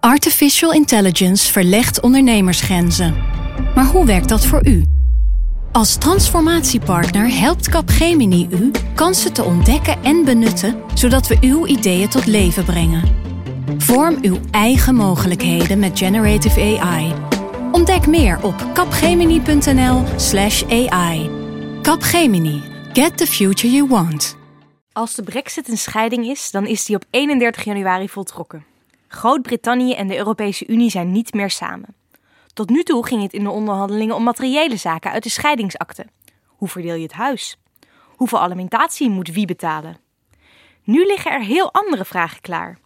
Artificial intelligence verlegt ondernemersgrenzen. Maar hoe werkt dat voor u? Als transformatiepartner helpt Capgemini u kansen te ontdekken en benutten, zodat we uw ideeën tot leven brengen. Vorm uw eigen mogelijkheden met generative AI. Ontdek meer op capgemini.nl/slash AI. Capgemini. Get the future you want. Als de brexit een scheiding is, dan is die op 31 januari voltrokken. Groot-Brittannië en de Europese Unie zijn niet meer samen. Tot nu toe ging het in de onderhandelingen om materiële zaken uit de scheidingsakte. Hoe verdeel je het huis? Hoeveel alimentatie moet wie betalen? Nu liggen er heel andere vragen klaar.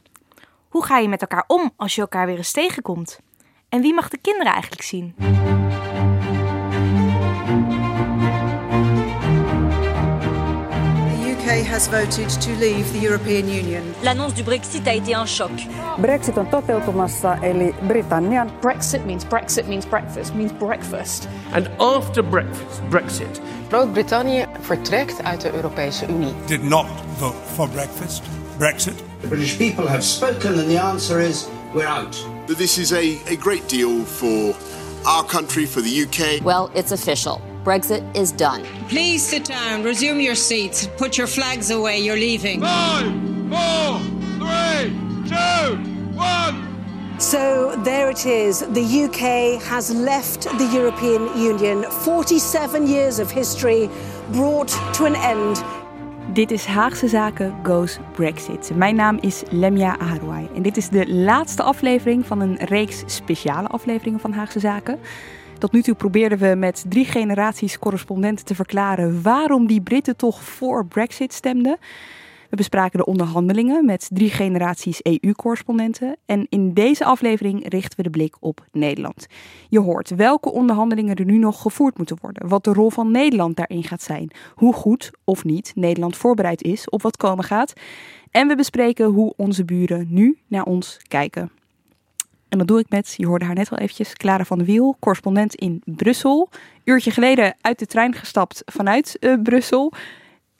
Hoe ga je met elkaar om als je elkaar weer eens tegenkomt? En wie mag de kinderen eigenlijk zien? Has voted to leave the European Union. L'annonce du Brexit a été un choc. Brexit on toteutumassa, eli Britannian. Brexit means Brexit means breakfast, means breakfast. And after breakfast, Brexit. Groot-Brittannië vertrekt uit de Europese Unie. Did not vote for breakfast, Brexit. The British people have spoken and the answer is we're out. But This is a, a great deal for our country, for the UK. Well, it's official. Brexit is done. Please sit down, resume your seats, put your flags away, you're leaving. Five, four, three, two, one. So there it is. The UK has left the European Union. 47 years of history brought to an end. Dit is Haagse Zaken Goes Brexit. Mijn naam is Lemia Aharouai en dit is de laatste aflevering van een reeks speciale afleveringen van Haagse Zaken. Tot nu toe probeerden we met drie generaties correspondenten te verklaren waarom die Britten toch voor Brexit stemden. We bespraken de onderhandelingen met drie generaties EU-correspondenten. En in deze aflevering richten we de blik op Nederland. Je hoort welke onderhandelingen er nu nog gevoerd moeten worden. Wat de rol van Nederland daarin gaat zijn. Hoe goed of niet Nederland voorbereid is op wat komen gaat. En we bespreken hoe onze buren nu naar ons kijken. En dat doe ik met, je hoorde haar net al eventjes, Clara van der Wiel, correspondent in Brussel. Uurtje geleden uit de trein gestapt vanuit uh, Brussel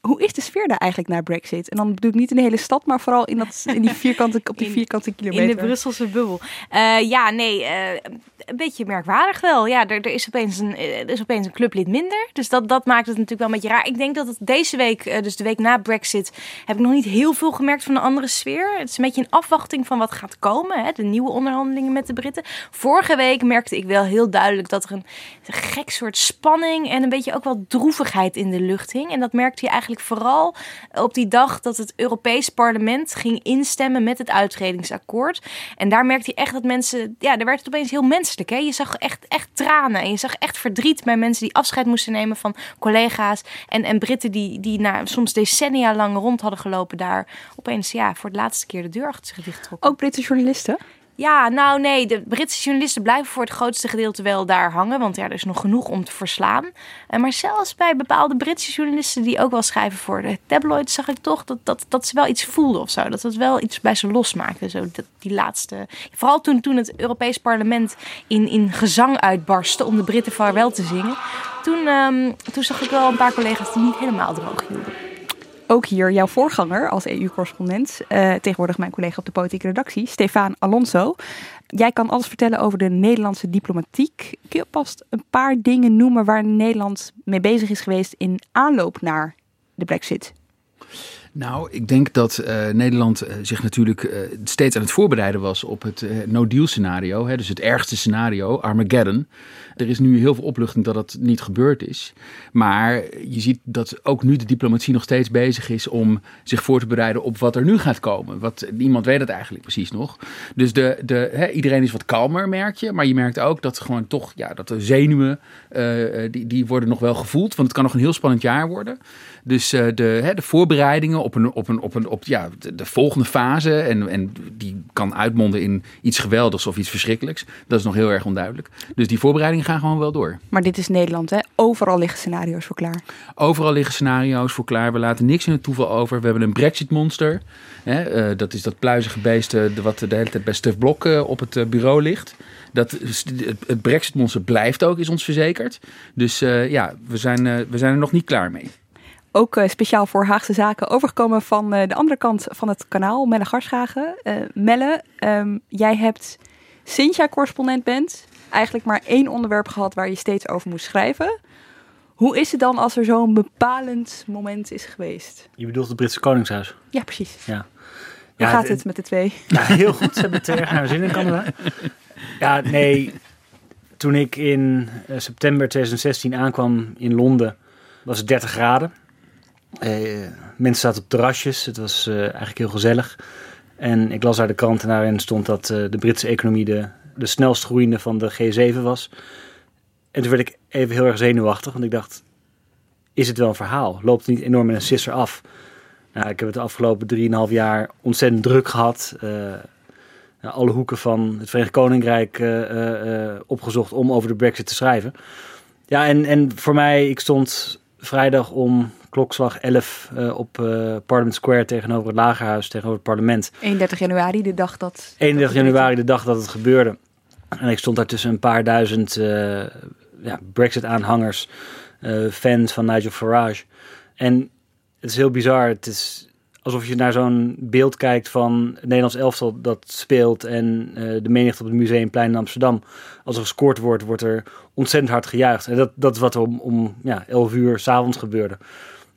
hoe is de sfeer daar eigenlijk na Brexit? En dan bedoel ik niet in de hele stad, maar vooral in, dat, in die vierkante, op die vierkante kilometer. In de Brusselse bubbel. Uh, ja, nee, uh, een beetje merkwaardig wel. Ja, er, er, is opeens een, eh, er is opeens een clublid minder. Dus dat, dat maakt het natuurlijk wel een beetje raar. Ik denk dat het deze week, dus de week na Brexit, heb ik nog niet heel veel gemerkt van een andere sfeer. Het is een beetje een afwachting van wat gaat komen. Hè? De nieuwe onderhandelingen met de Britten. Vorige week merkte ik wel heel duidelijk dat er een, een gek soort spanning en een beetje ook wel droevigheid in de lucht hing. En dat merkte je eigenlijk vooral op die dag dat het Europees Parlement ging instemmen met het uitredingsakkoord. En daar merkte je echt dat mensen, ja, daar werd het opeens heel menselijk. Hè? Je zag echt, echt tranen en je zag echt verdriet bij mensen die afscheid moesten nemen van collega's. En, en Britten die, die na, soms decennia lang rond hadden gelopen daar, opeens ja, voor de laatste keer de deur achter zich dicht Ook Britse journalisten? Ja, nou nee, de Britse journalisten blijven voor het grootste gedeelte wel daar hangen. Want ja, er is nog genoeg om te verslaan. En maar zelfs bij bepaalde Britse journalisten die ook wel schrijven voor de tabloids, zag ik toch dat, dat, dat ze wel iets voelden of zo. Dat het wel iets bij ze losmaakte. Zo, dat, die laatste. Vooral toen, toen het Europees Parlement in, in gezang uitbarstte om de Britten vaarwel te zingen. Toen, um, toen zag ik wel een paar collega's die niet helemaal droog hielden ook hier jouw voorganger als EU-correspondent, uh, tegenwoordig mijn collega op de politieke redactie, Stefan Alonso. Jij kan alles vertellen over de Nederlandse diplomatiek. Kun je pas een paar dingen noemen waar Nederland mee bezig is geweest in aanloop naar de Brexit? Nou, ik denk dat uh, Nederland uh, zich natuurlijk uh, steeds aan het voorbereiden was op het no-deal scenario. Hè, dus het ergste scenario, Armageddon. Er is nu heel veel opluchting dat dat niet gebeurd is. Maar je ziet dat ook nu de diplomatie nog steeds bezig is om zich voor te bereiden op wat er nu gaat komen. Wat, niemand weet het eigenlijk precies nog. Dus de, de, hè, iedereen is wat kalmer, merk je. Maar je merkt ook dat gewoon toch, ja, dat de zenuwen, die, die worden nog wel gevoeld. Want het kan nog een heel spannend jaar worden. Dus de, hè, de voorbereidingen op, een, op, een, op, een, op ja, de, de, volgende fase. En, en die kan uitmonden in iets geweldigs of iets verschrikkelijks. Dat is nog heel erg onduidelijk. Dus die voorbereidingen gaan gewoon wel door. Maar dit is Nederland, hè? Overal liggen scenario's voor klaar. Overal liggen scenario's voor klaar. We laten niks in het toeval over. We hebben een Brexit-monster. Hè? Uh, dat is dat pluizige beest uh, wat de hele tijd bij Stef Blok uh, op het bureau ligt. Dat, het Brexit-monster blijft ook, is ons verzekerd. Dus ja, we zijn, we zijn er nog niet klaar mee ook uh, speciaal voor Haagse Zaken overgekomen van uh, de andere kant van het kanaal, Melle Garschagen. Uh, Melle, um, jij hebt sinds jij correspondent bent eigenlijk maar één onderwerp gehad waar je steeds over moest schrijven. Hoe is het dan als er zo'n bepalend moment is geweest? Je bedoelt het Britse Koningshuis? Ja, precies. Ja. Hoe ja, gaat het met de twee? Ja, heel goed. Ze hebben het erg naar zin in Canada. Ja, nee. Toen ik in september 2016 aankwam in Londen, was het 30 graden. Uh, mensen zaten op terrasjes. Het was uh, eigenlijk heel gezellig. En ik las uit de krant en daarin stond dat uh, de Britse economie de, de snelst groeiende van de G7 was. En toen werd ik even heel erg zenuwachtig, want ik dacht, is het wel een verhaal? Loopt het niet enorm met een sisser af? Nou, ik heb het de afgelopen 3,5 jaar ontzettend druk gehad. alle hoeken van het Verenigd Koninkrijk opgezocht om over de brexit te schrijven. Ja, en, en voor mij, ik stond vrijdag om klokslag 11 uh, op uh, Parliament Square tegenover het Lagerhuis, tegenover het parlement. 31 januari, de dag dat... 31 januari, de dag dat het gebeurde. En ik stond daar tussen een paar duizend uh, ja, Brexit-aanhangers, fans van Nigel Farage. En het is heel bizar. Het is alsof je naar zo'n beeld kijkt van het Nederlands elftal dat speelt en de menigte op het Museumplein in Amsterdam. Als er gescoord wordt, wordt er ontzettend hard gejuicht. En dat, dat is wat er om, om ja, 11 uur s'avonds gebeurde.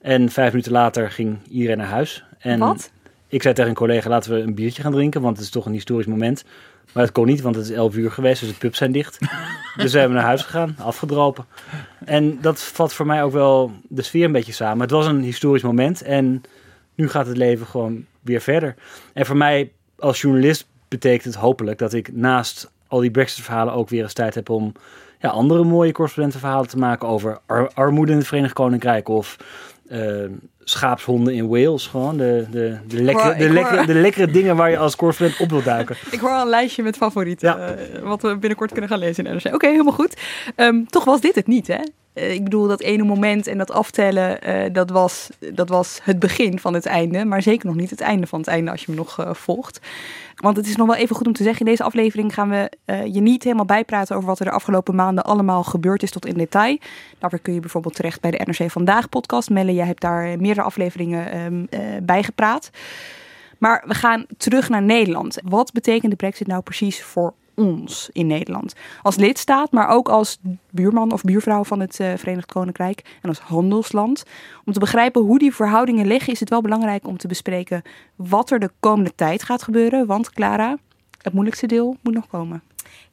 En vijf minuten later ging iedereen naar huis. En Wat? Ik zei tegen een collega, laten we een biertje gaan drinken, want het is toch een historisch moment. Maar het kon niet, want het is elf uur geweest, dus de pubs zijn dicht. dus we hebben naar huis gegaan, afgedropen. En dat vat voor mij ook wel de sfeer een beetje samen. Het was een historisch moment en nu gaat het leven gewoon weer verder. En voor mij als journalist betekent het hopelijk dat ik naast al die Brexit-verhalen ook weer eens tijd heb om ja, andere mooie correspondentenverhalen te maken over armoede in het Verenigd Koninkrijk of uh, schaapshonden in Wales. Gewoon de, de, de, lekkere, de, lekkere, de lekkere dingen waar je als correspondent op wilt duiken. ik hoor al een lijstje met favorieten. Ja. Uh, wat we binnenkort kunnen gaan lezen in NRC. Oké, okay, helemaal goed. Um, toch was dit het niet, hè? Uh, ik bedoel, dat ene moment en dat aftellen, dat, was, dat was het begin van het einde. Maar zeker nog niet het einde van het einde als je me nog volgt. Want het is nog wel even goed om te zeggen, in deze aflevering gaan we uh, je niet helemaal bijpraten over wat er de afgelopen maanden allemaal gebeurd is tot in detail. Daarvoor kun je bijvoorbeeld terecht bij de NRC Vandaag podcast. Melle, jij hebt daar meerdere afleveringen um, bij gepraat. Maar we gaan terug naar Nederland. Wat betekent de brexit nou precies voor ons in Nederland. Als lidstaat, maar ook als buurman of buurvrouw van het uh, Verenigd Koninkrijk en als handelsland. Om te begrijpen hoe die verhoudingen liggen, is het wel belangrijk om te bespreken wat er de komende tijd gaat gebeuren. Want Clara, het moeilijkste deel moet nog komen.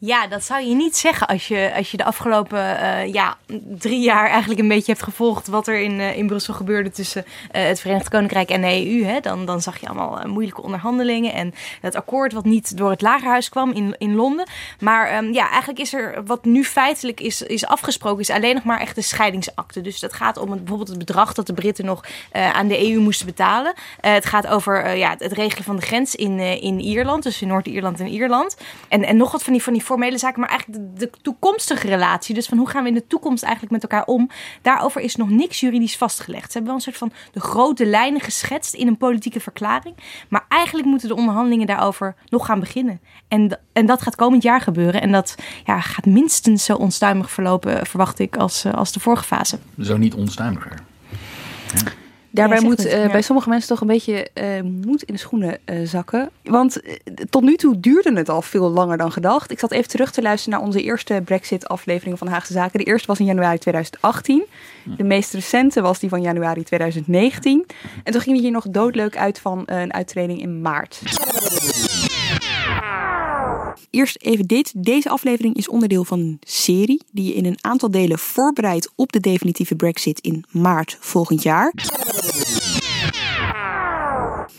Ja, dat zou je niet zeggen als je, als je de afgelopen uh, ja, drie jaar eigenlijk een beetje hebt gevolgd wat er in, uh, in Brussel gebeurde tussen uh, het Verenigd Koninkrijk en de EU. Hè. Dan, dan zag je allemaal moeilijke onderhandelingen en het akkoord wat niet door het Lagerhuis kwam in, in Londen. Maar um, ja, eigenlijk is er wat nu feitelijk is, is afgesproken, is alleen nog maar echt de scheidingsakte. Dus dat gaat om bijvoorbeeld het bedrag dat de Britten nog aan de EU moesten betalen. het gaat over ja, het regelen van de grens in, in Ierland, dus in Noord-Ierland en Ierland. En, en nog wat van die, van die formele zaken, maar eigenlijk de, toekomstige relatie. Dus van hoe gaan we in de toekomst eigenlijk met elkaar om? Daarover is nog niks juridisch vastgelegd. Ze hebben wel een soort van de grote lijnen geschetst in een politieke verklaring. Maar eigenlijk moeten de onderhandelingen daarover nog gaan beginnen. En, en dat gaat komend jaar gebeuren. En dat ja, gaat minstens zo onstuimig verlopen, verwacht ik, als, eh, als de vorige fase. Zo niet onstuimiger. Ja. Daarbij moet uh, bij sommige mensen toch een beetje uh, moed in de schoenen uh, zakken. Want tot nu toe duurde het al veel langer dan gedacht. Ik zat even terug te luisteren naar onze eerste Brexit-aflevering van Haagse Zaken. De eerste was in januari 2018. De meest recente was die van januari 2019. En toen gingen we hier nog doodleuk uit van een uittreding in maart. Eerst even dit. Deze aflevering is onderdeel van een serie die je in een aantal delen voorbereidt op de definitieve Brexit in maart volgend jaar.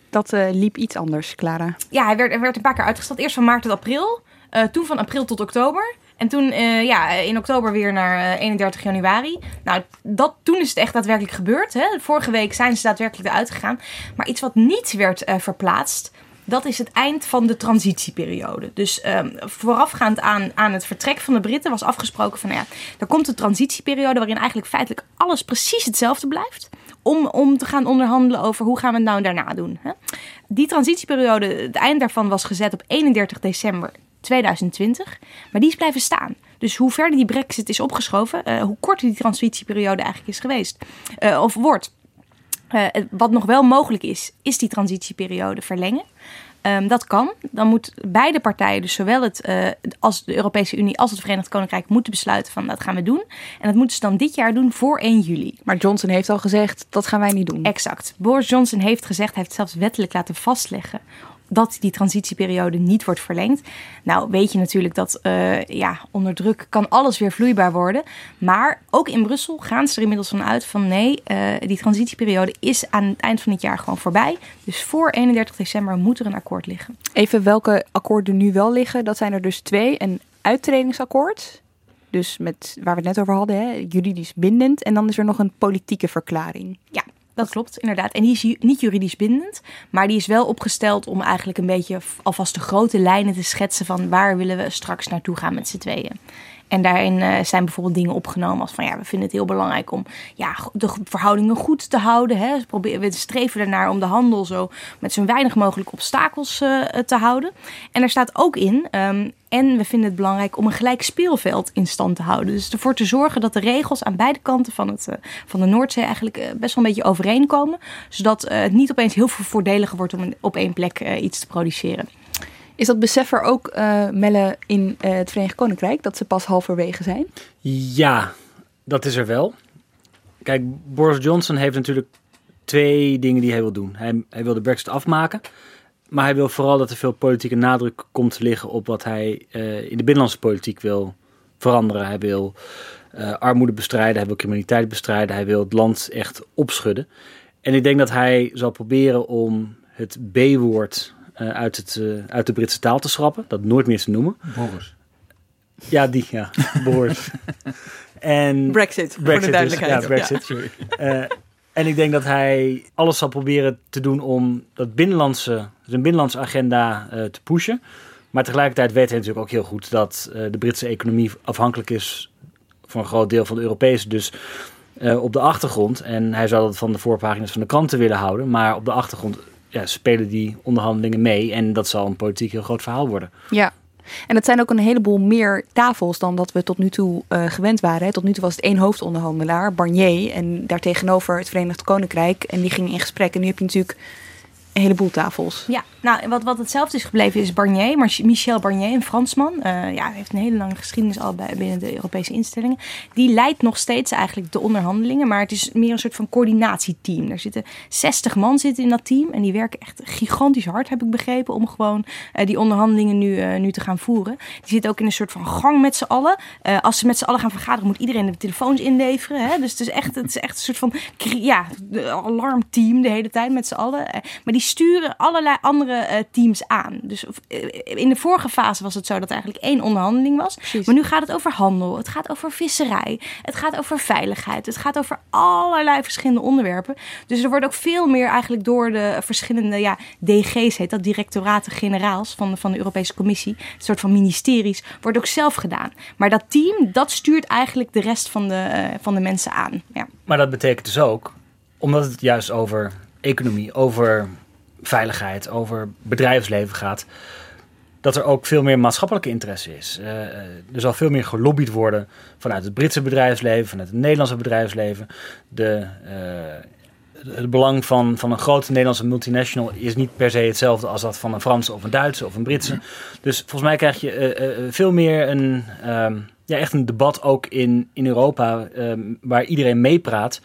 Dat uh, liep iets anders, Clara. Ja, hij werd, hij werd een paar keer uitgesteld. Eerst van maart tot april, uh, toen van april tot oktober. En toen uh, ja, in oktober weer naar 31 januari. Nou, dat, toen is het echt daadwerkelijk gebeurd. Hè? Vorige week zijn ze daadwerkelijk eruit gegaan. Maar iets wat niet werd verplaatst, dat is het eind van de transitieperiode. Dus um, voorafgaand aan, aan het vertrek van de Britten was afgesproken van, nou ja, er komt een transitieperiode waarin eigenlijk feitelijk alles precies hetzelfde blijft. Om, om te gaan onderhandelen over hoe gaan we het nou daarna doen. Hè? Die transitieperiode, het eind daarvan was gezet op 31 december 2020. Maar die is blijven staan. Dus hoe verder die brexit is opgeschoven, uh, hoe korter die transitieperiode eigenlijk is geweest. Uh, of wordt. Uh, wat nog wel mogelijk is, is die transitieperiode verlengen. Um, dat kan. Dan moet beide partijen, dus zowel het, uh, als de Europese Unie als het Verenigd Koninkrijk, moeten besluiten van dat gaan we doen. En dat moeten ze dan dit jaar doen voor 1 juli. Maar Johnson heeft al gezegd dat gaan wij niet doen. Exact. Boris Johnson heeft gezegd, hij heeft zelfs wettelijk laten vastleggen dat die transitieperiode niet wordt verlengd. Nou, weet je natuurlijk dat uh, ja, onder druk kan alles weer vloeibaar worden. Maar ook in Brussel gaan ze er inmiddels van uit van nee, uh, die transitieperiode is aan het eind van het jaar gewoon voorbij. Dus voor 31 december moet er een akkoord liggen. Even welke akkoorden nu wel liggen. Dat zijn er dus twee. Een uittredingsakkoord. Dus met waar we het net over hadden, hè, juridisch bindend. En dan is er nog een politieke verklaring. Ja, dat klopt, inderdaad. En die is niet juridisch bindend, maar die is wel opgesteld om eigenlijk een beetje alvast de grote lijnen te schetsen van waar willen we straks naartoe gaan met z'n tweeën. En daarin uh, zijn bijvoorbeeld dingen opgenomen als van ja, we vinden het heel belangrijk om ja, de verhoudingen goed te houden. Hè. We, proberen, we streven ernaar om de handel zo met zo weinig mogelijk obstakels uh, te houden. En er staat ook in, um, en we vinden het belangrijk om een gelijk speelveld in stand te houden. Dus ervoor te zorgen dat de regels aan beide kanten van, het, uh, van de Noordzee eigenlijk best wel een beetje overeenkomen. Zodat het niet opeens heel veel voordeliger wordt om op één plek iets te produceren. Is dat besef er ook, uh, in uh, het Verenigd Koninkrijk, dat ze pas halverwege zijn? Ja, dat is er wel. Kijk, Boris Johnson heeft natuurlijk twee dingen die hij wil doen. Hij, hij wil de brexit afmaken, maar hij wil vooral dat er veel politieke nadruk komt te liggen op wat hij uh, in de binnenlandse politiek wil veranderen. Hij wil armoede bestrijden, hij wil criminaliteit bestrijden, hij wil het land echt opschudden. En ik denk dat hij zal proberen om het B-woord uit, het, uh, uit de Britse taal te schrappen. Dat nooit meer te noemen. Boris. Ja, die, ja. Boris. en Brexit, Brexit, voor de duidelijkheid. Dus, ja, Brexit. Ja. Uh, en ik denk dat hij alles zal proberen te doen om dat binnenlandse, zijn binnenlandse agenda te pushen. Maar tegelijkertijd weet hij natuurlijk ook heel goed dat de Britse economie afhankelijk is voor een groot deel van de Europese. Dus op de achtergrond, en hij zou dat van de voorpagina's van de kranten willen houden, maar op de achtergrond ja, spelen die onderhandelingen mee. En dat zal een politiek heel groot verhaal worden. Ja. En het zijn ook een heleboel meer tafels dan dat we tot nu toe uh, gewend waren. Tot nu toe was het één hoofdonderhandelaar, Barnier, en daartegenover het Verenigd Koninkrijk. En die ging in gesprek. En nu heb je natuurlijk een heleboel tafels. Ja, nou, wat, wat hetzelfde is gebleven is Barnier. Maar Michel Barnier, een Fransman, uh, ja, heeft een hele lange geschiedenis al bij, binnen de Europese instellingen. Die leidt nog steeds eigenlijk de onderhandelingen, maar het is meer een soort van coördinatieteam. Er zitten 60 man zitten in dat team en die werken echt gigantisch hard, heb ik begrepen, om gewoon uh, die onderhandelingen nu, uh, nu te gaan voeren. Die zitten ook in een soort van gang met z'n allen. als ze met z'n allen gaan vergaderen, moet iedereen de telefoons inleveren. Hè? Dus het is, echt, het is echt een soort van ja, alarmteam de hele tijd met z'n allen. maar die sturen allerlei andere uh, teams aan. Dus uh, in de vorige fase was het zo dat er eigenlijk één onderhandeling was. Precies. Maar nu gaat het over handel, het gaat over visserij, het gaat over veiligheid, het gaat over allerlei verschillende onderwerpen. Dus er wordt ook veel meer eigenlijk door de verschillende ja, DG's, heet dat, directoraten-generaals van de, van de Europese Commissie, een soort van ministeries, wordt ook zelf gedaan. Maar dat team, dat stuurt eigenlijk de rest van de, uh, van de mensen aan. Ja. Maar dat betekent dus ook, omdat het juist over economie, over veiligheid, over bedrijfsleven gaat, dat er ook veel meer maatschappelijke interesse is. Uh, er zal veel meer gelobbyd worden vanuit het Britse bedrijfsleven, vanuit het Nederlandse bedrijfsleven. De, uh, het belang van, van een grote Nederlandse multinational is niet per se hetzelfde als dat van een Franse of een Duitse of een Britse. Dus volgens mij krijg je veel meer een, um, ja, echt een debat ook in, in Europa um, waar iedereen meepraat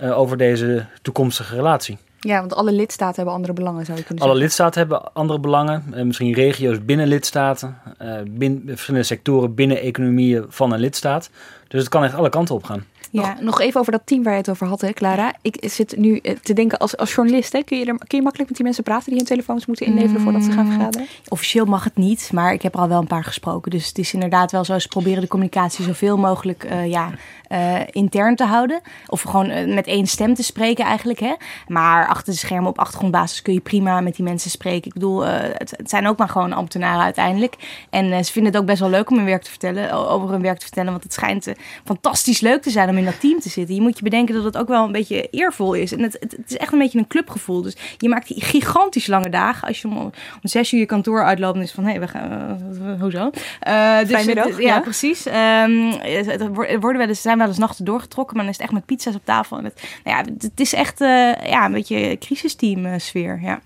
over deze toekomstige relatie. Ja, want alle lidstaten hebben andere belangen, zou je kunnen zeggen. Alle lidstaten hebben andere belangen. Uh, misschien regio's binnen lidstaten. Uh, bin, verschillende sectoren binnen economieën van een lidstaat. Dus het kan echt alle kanten op gaan. Ja, nog even over dat team waar je het over had, hè, Clara. Ik zit nu eh, te denken als, als journalist, hè, kun, je er, kun je makkelijk met die mensen praten die hun telefoons moeten inleveren voordat ze gaan Mm, vergaderen? Officieel mag het niet, maar ik heb er al wel een paar gesproken. Dus het is inderdaad wel zo, ze proberen de communicatie zoveel mogelijk eh, ja, eh, intern te houden. Of gewoon eh, met één stem te spreken eigenlijk. Hè? Maar achter de schermen op achtergrondbasis kun je prima met die mensen spreken. Ik bedoel, eh, het, het zijn ook maar gewoon ambtenaren uiteindelijk. En ze vinden het ook best wel leuk om hun werk te vertellen, over hun werk te vertellen. Want het schijnt fantastisch leuk te zijn om in dat team te zitten. Je moet je bedenken dat het ook wel een beetje eervol is. En het, het, het is echt een beetje een clubgevoel. Dus je maakt die gigantisch lange dagen. Als je om, om zes uur je kantoor uitloopt, dan is van hé, we gaan. hoezo? Dus het- ja, ja. precies. Het, er worden wel eens, zijn wel eens nachten doorgetrokken, maar dan is het echt met pizza's op tafel. En het, nou ja, het, is echt eh, ja, een beetje crisisteam eh, sfeer. Ja.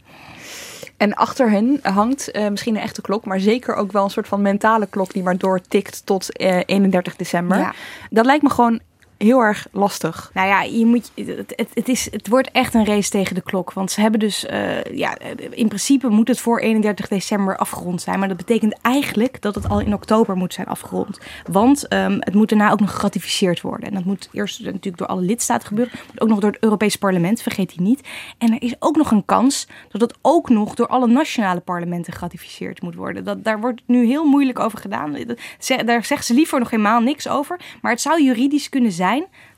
En achter hen hangt eh, misschien een echte klok, maar zeker ook wel een soort van mentale klok die maar doortikt tot eh, 31 december. Ja. Dat lijkt me gewoon heel erg lastig. Nou ja, je moet, het, het, is, het wordt echt een race tegen de klok. Want ze hebben dus, eh, ja, in principe moet het voor 31 december afgerond zijn. Maar dat betekent eigenlijk dat het al in oktober moet zijn afgerond. Want ehm, het moet daarna ook nog geratificeerd worden. En dat moet eerst natuurlijk door alle lidstaten gebeuren. Ook nog door het Europees Parlement, vergeet die niet. En er is ook nog een kans dat het ook nog door alle nationale parlementen geratificeerd moet worden. Dat, daar wordt nu heel moeilijk over gedaan. Daar zegt ze liever nog helemaal niks over. Maar het zou juridisch kunnen zijn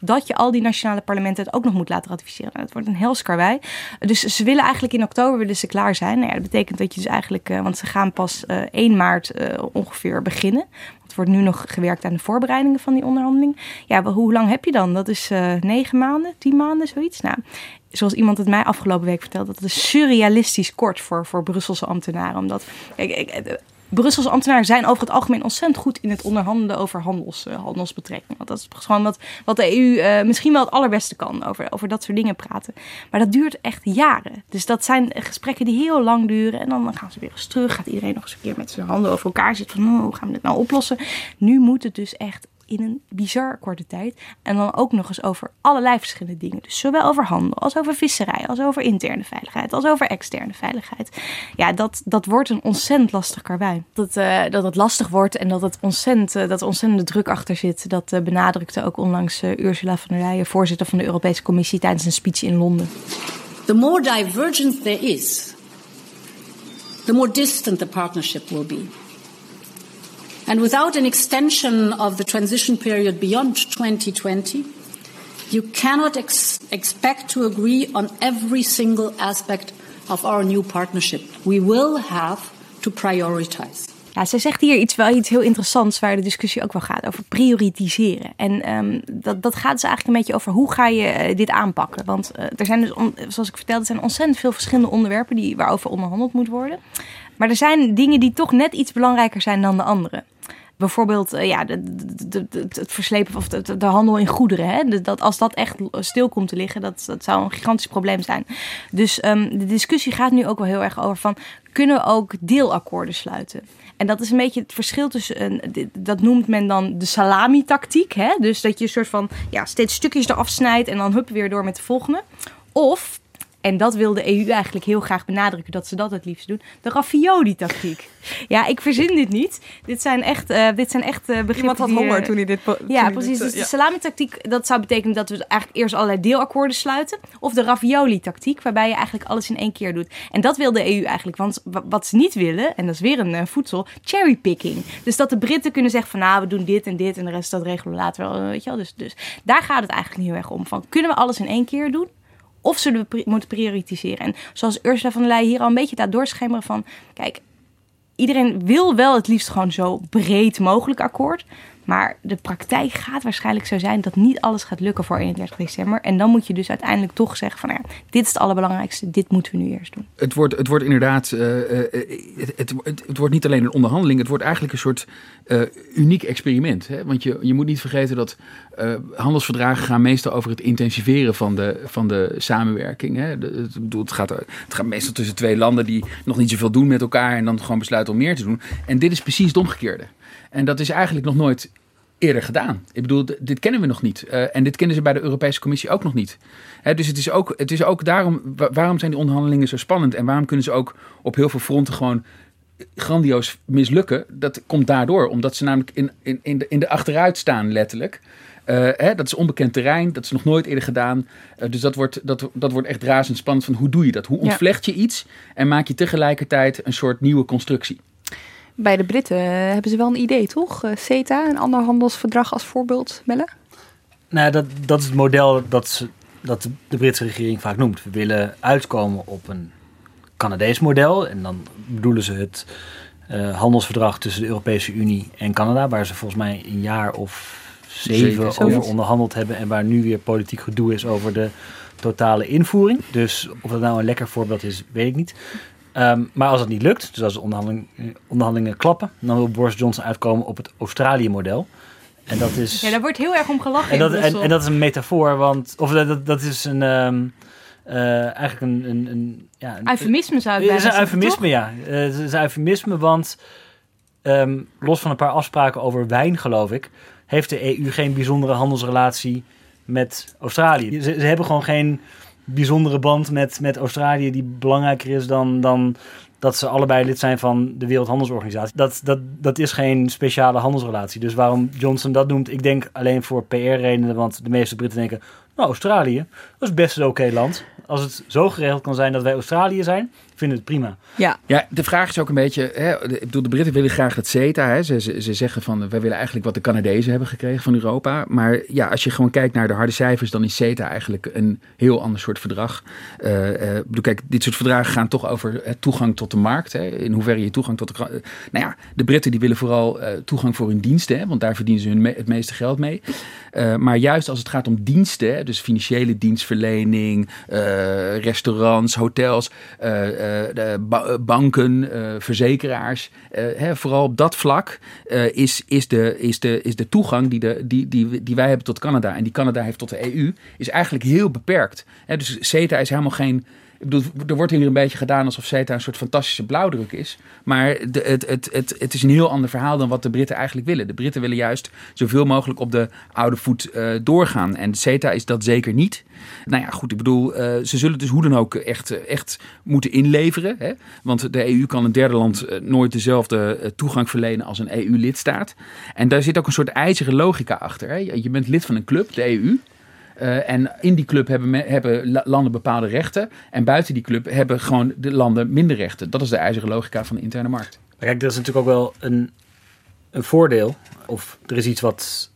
dat je al die nationale parlementen het ook nog moet laten ratificeren. Nou, dat wordt een hels karwei. Dus ze willen eigenlijk in oktober willen ze klaar zijn. Nou ja, dat betekent dat je dus eigenlijk, eh, want ze gaan pas eh 1 maart eh, ongeveer beginnen. Er wordt nu nog gewerkt aan de voorbereidingen van die onderhandeling. Ja, hoe lang heb je dan? Dat is eh negen maanden, tien maanden, zoiets. Nou, zoals iemand het mij afgelopen week vertelde, dat is surrealistisch kort voor, voor Brusselse ambtenaren. Omdat, kijk, eh, Brusselse ambtenaren zijn over het algemeen ontzettend goed in het onderhandelen over handels, eh, handelsbetrekkingen. Want dat is gewoon wat, wat de EU eh, misschien wel het allerbeste kan, over, over dat soort dingen praten. Maar dat duurt echt jaren. Dus dat zijn gesprekken die heel lang duren. En dan gaan ze weer eens terug. Gaat iedereen nog eens een keer met zijn handen over elkaar zitten van oh, hoe gaan we dit nou oplossen? Nu moet het dus echt in een bizar korte tijd. En dan ook nog eens over allerlei verschillende dingen. Dus zowel over handel, als over visserij, als over interne veiligheid, als over externe veiligheid. Ja, dat, dat wordt een ontzettend lastig karwei. Dat, eh, dat het lastig wordt en dat, het ontzettend, eh, dat er ontzettende druk achter zit. Dat eh, benadrukte ook onlangs Ursula von der Leyen, voorzitter van de Europese Commissie, tijdens een speech in Londen. The more divergence there is, the more distant the partnership will be. And without an extension of the transition period beyond 2020, you cannot ex- expect to agree on every single aspect of our new partnership. We will have to prioritize. Ja, zij zegt hier iets, wel iets heel interessants waar de discussie ook wel gaat over prioritiseren. En ehm, dat, dat gaat dus eigenlijk een beetje over hoe ga je eh, dit aanpakken. Want eh, er zijn dus, zoals ik vertelde, er zijn ontzettend veel verschillende onderwerpen die, waarover onderhandeld moet worden. Maar er zijn dingen die toch net iets belangrijker zijn dan de andere. Bijvoorbeeld eh, ja, de, het verslepen of de, de handel in goederen. Hè? Dat, als dat echt stil komt te liggen, dat, dat zou een gigantisch probleem zijn. Dus ehm, de discussie gaat nu ook wel heel erg over van... kunnen we ook deelakkoorden sluiten? En dat is een beetje het verschil tussen... Dat noemt men dan de salami-tactiek. Hè? Dus dat je een soort van ja, steeds stukjes eraf snijdt... en dan hup weer door met de volgende. Of... En dat wil de EU eigenlijk heel graag benadrukken dat ze dat het liefst doen. De ravioli-tactiek. Ja, ik verzin dit niet. Dit zijn echt, eh dit zijn echt eh, begrippen Iemand had die, honger toen hij dit... toen Ja, hij precies. dit, Dus eh, de salami-tactiek, dat zou betekenen dat we eigenlijk eerst allerlei deelakkoorden sluiten. Of de ravioli-tactiek, waarbij je eigenlijk alles in één keer doet. En dat wil de EU eigenlijk. Want wa- wat ze niet willen, en dat is weer een eh, voedsel, cherrypicking. Dus dat de Britten kunnen zeggen van, nou, we doen dit en dit en de rest dat regelen we later wel. Weet je wel? Dus, dus daar gaat het eigenlijk niet heel erg om. Van, kunnen we alles in één keer doen? Of zullen we moeten prioritiseren? En zoals Ursula van der Leyen hier al een beetje laat doorschemeren van... Kijk, iedereen wil wel het liefst gewoon zo breed mogelijk akkoord. Maar de praktijk gaat waarschijnlijk zo zijn dat niet alles gaat lukken voor 31 december. En dan moet je dus uiteindelijk toch zeggen van... Nou ja, dit is het allerbelangrijkste, dit moeten we nu eerst doen. Het wordt, het wordt inderdaad, eh, eh, het, het, het, het wordt niet alleen een onderhandeling, het wordt eigenlijk een soort eh, uniek experiment. Hè? Want je, je moet niet vergeten dat eh, handelsverdragen gaan meestal over het intensiveren van de, van de samenwerking. Hè? De, het, ik bedoel, het, gaat, het gaat meestal tussen twee landen die nog niet zoveel doen met elkaar en dan gewoon besluiten om meer te doen. En dit is precies het omgekeerde. En dat is eigenlijk nog nooit eerder gedaan. Ik bedoel, dit kennen we nog niet. Eh, en dit kennen ze bij de Europese Commissie ook nog niet. Hè, dus het is ook, het is ook daarom, wa- waarom zijn die onderhandelingen zo spannend? En waarom kunnen ze ook op heel veel fronten gewoon grandioos mislukken, dat komt daardoor. Omdat ze namelijk in, in, in, de, in de achteruit staan, letterlijk. Uh, hè, dat is onbekend terrein, dat is nog nooit eerder gedaan. Uh, dus dat wordt, dat, dat wordt echt razend spannend van hoe doe je dat? Hoe ontvlecht je iets en maak je tegelijkertijd een soort nieuwe constructie? Bij de Britten hebben ze wel een idee, toch? CETA, een ander handelsverdrag als voorbeeld, Melle? Nou, dat, dat is het model dat, ze, dat de Britse regering vaak noemt. We willen uitkomen op een Canadees model. En dan bedoelen ze het uh, handelsverdrag tussen de Europese Unie en Canada, waar ze volgens mij een jaar of zeven Zeker, over onderhandeld hebben en waar nu weer politiek gedoe is over de totale invoering. Dus of dat nou een lekker voorbeeld is, weet ik niet. Um, maar als het niet lukt, dus als de onderhandeling, onderhandelingen klappen, dan wil Boris Johnson uitkomen op het Australië-model. En dat is. Ja, daar wordt heel erg om gelachen. En dat, en, en, dat is een metafoor, want. Of dat, dat is een. Um, uh, eigenlijk een, een, een, ja, een eufemisme zou ik Het is een eufemisme, ja. Uh, het is een eufemisme, want um, los van een paar afspraken over wijn, geloof ik, heeft de EU geen bijzondere handelsrelatie met Australië. Ze, ze hebben gewoon geen bijzondere band met, met Australië die belangrijker is dan, dan dat ze allebei lid zijn van de Wereldhandelsorganisatie. Dat, dat, dat is geen speciale handelsrelatie. Dus waarom Johnson dat noemt, ik denk alleen voor PR-redenen, want de meeste Britten denken, nou Australië, dat is best een oké land. Als het zo geregeld kan zijn dat wij Australië zijn, vinden het prima. Ja. ja, de vraag is ook een beetje, hè, ik bedoel, de Britten willen graag het CETA. Hè. Ze, ze, ze, zeggen van, wij willen eigenlijk wat de Canadezen hebben gekregen van Europa. Maar ja, als je gewoon kijkt naar de harde cijfers, dan is CETA eigenlijk een heel ander soort verdrag. Uh, uh, bedoel, kijk, dit soort verdragen gaan toch over uh, toegang tot de markt. Hè. In hoeverre je toegang tot de... nou ja, de Britten die willen vooral toegang voor hun diensten, hè, want daar verdienen ze hun me het meeste geld mee. maar juist als het gaat om diensten, dus financiële dienstverlening, restaurants, hotels eh, de eh, banken, eh, verzekeraars. Hè, vooral op dat vlak is, is, de, is, de, is de toegang die, de, die, die, die wij hebben tot Canada en die Canada heeft tot de EU, is eigenlijk heel beperkt. Hè, dus CETA is helemaal geen er wordt hier een beetje gedaan alsof CETA een soort fantastische blauwdruk is. Maar de, het, het, het, het is een heel ander verhaal dan wat de Britten eigenlijk willen. De Britten willen juist zoveel mogelijk op de oude voet uh, doorgaan. En CETA is dat zeker niet. Nou ja, goed, ik bedoel, uh, ze zullen dus hoe dan ook echt, echt moeten inleveren. Hè? Want de EU kan een derde land nooit dezelfde toegang verlenen als een EU-lidstaat. En daar zit ook een soort ijzeren logica achter. Hè? Je bent lid van een club, de EU. Uh, en in die club hebben, hebben, landen bepaalde rechten. En buiten die club hebben gewoon de landen minder rechten. Dat is de ijzeren logica van de interne markt. Kijk, dat is natuurlijk ook wel een, een voordeel. Of er is iets wat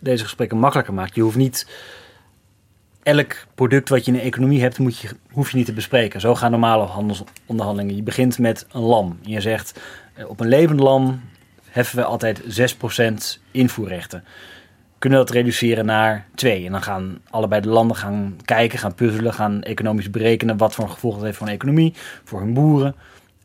deze gesprekken makkelijker maakt. Je hoeft niet elk product wat je in een economie hebt, moet je, hoef je niet te bespreken. Zo gaan normale handelsonderhandelingen. Je begint met een lam. Je zegt, eh, op een levend lam heffen we altijd 6% invoerrechten kunnen dat reduceren naar twee. En dan gaan allebei de landen gaan kijken, gaan puzzelen, gaan economisch berekenen wat voor een gevolg dat heeft voor een economie, voor hun boeren.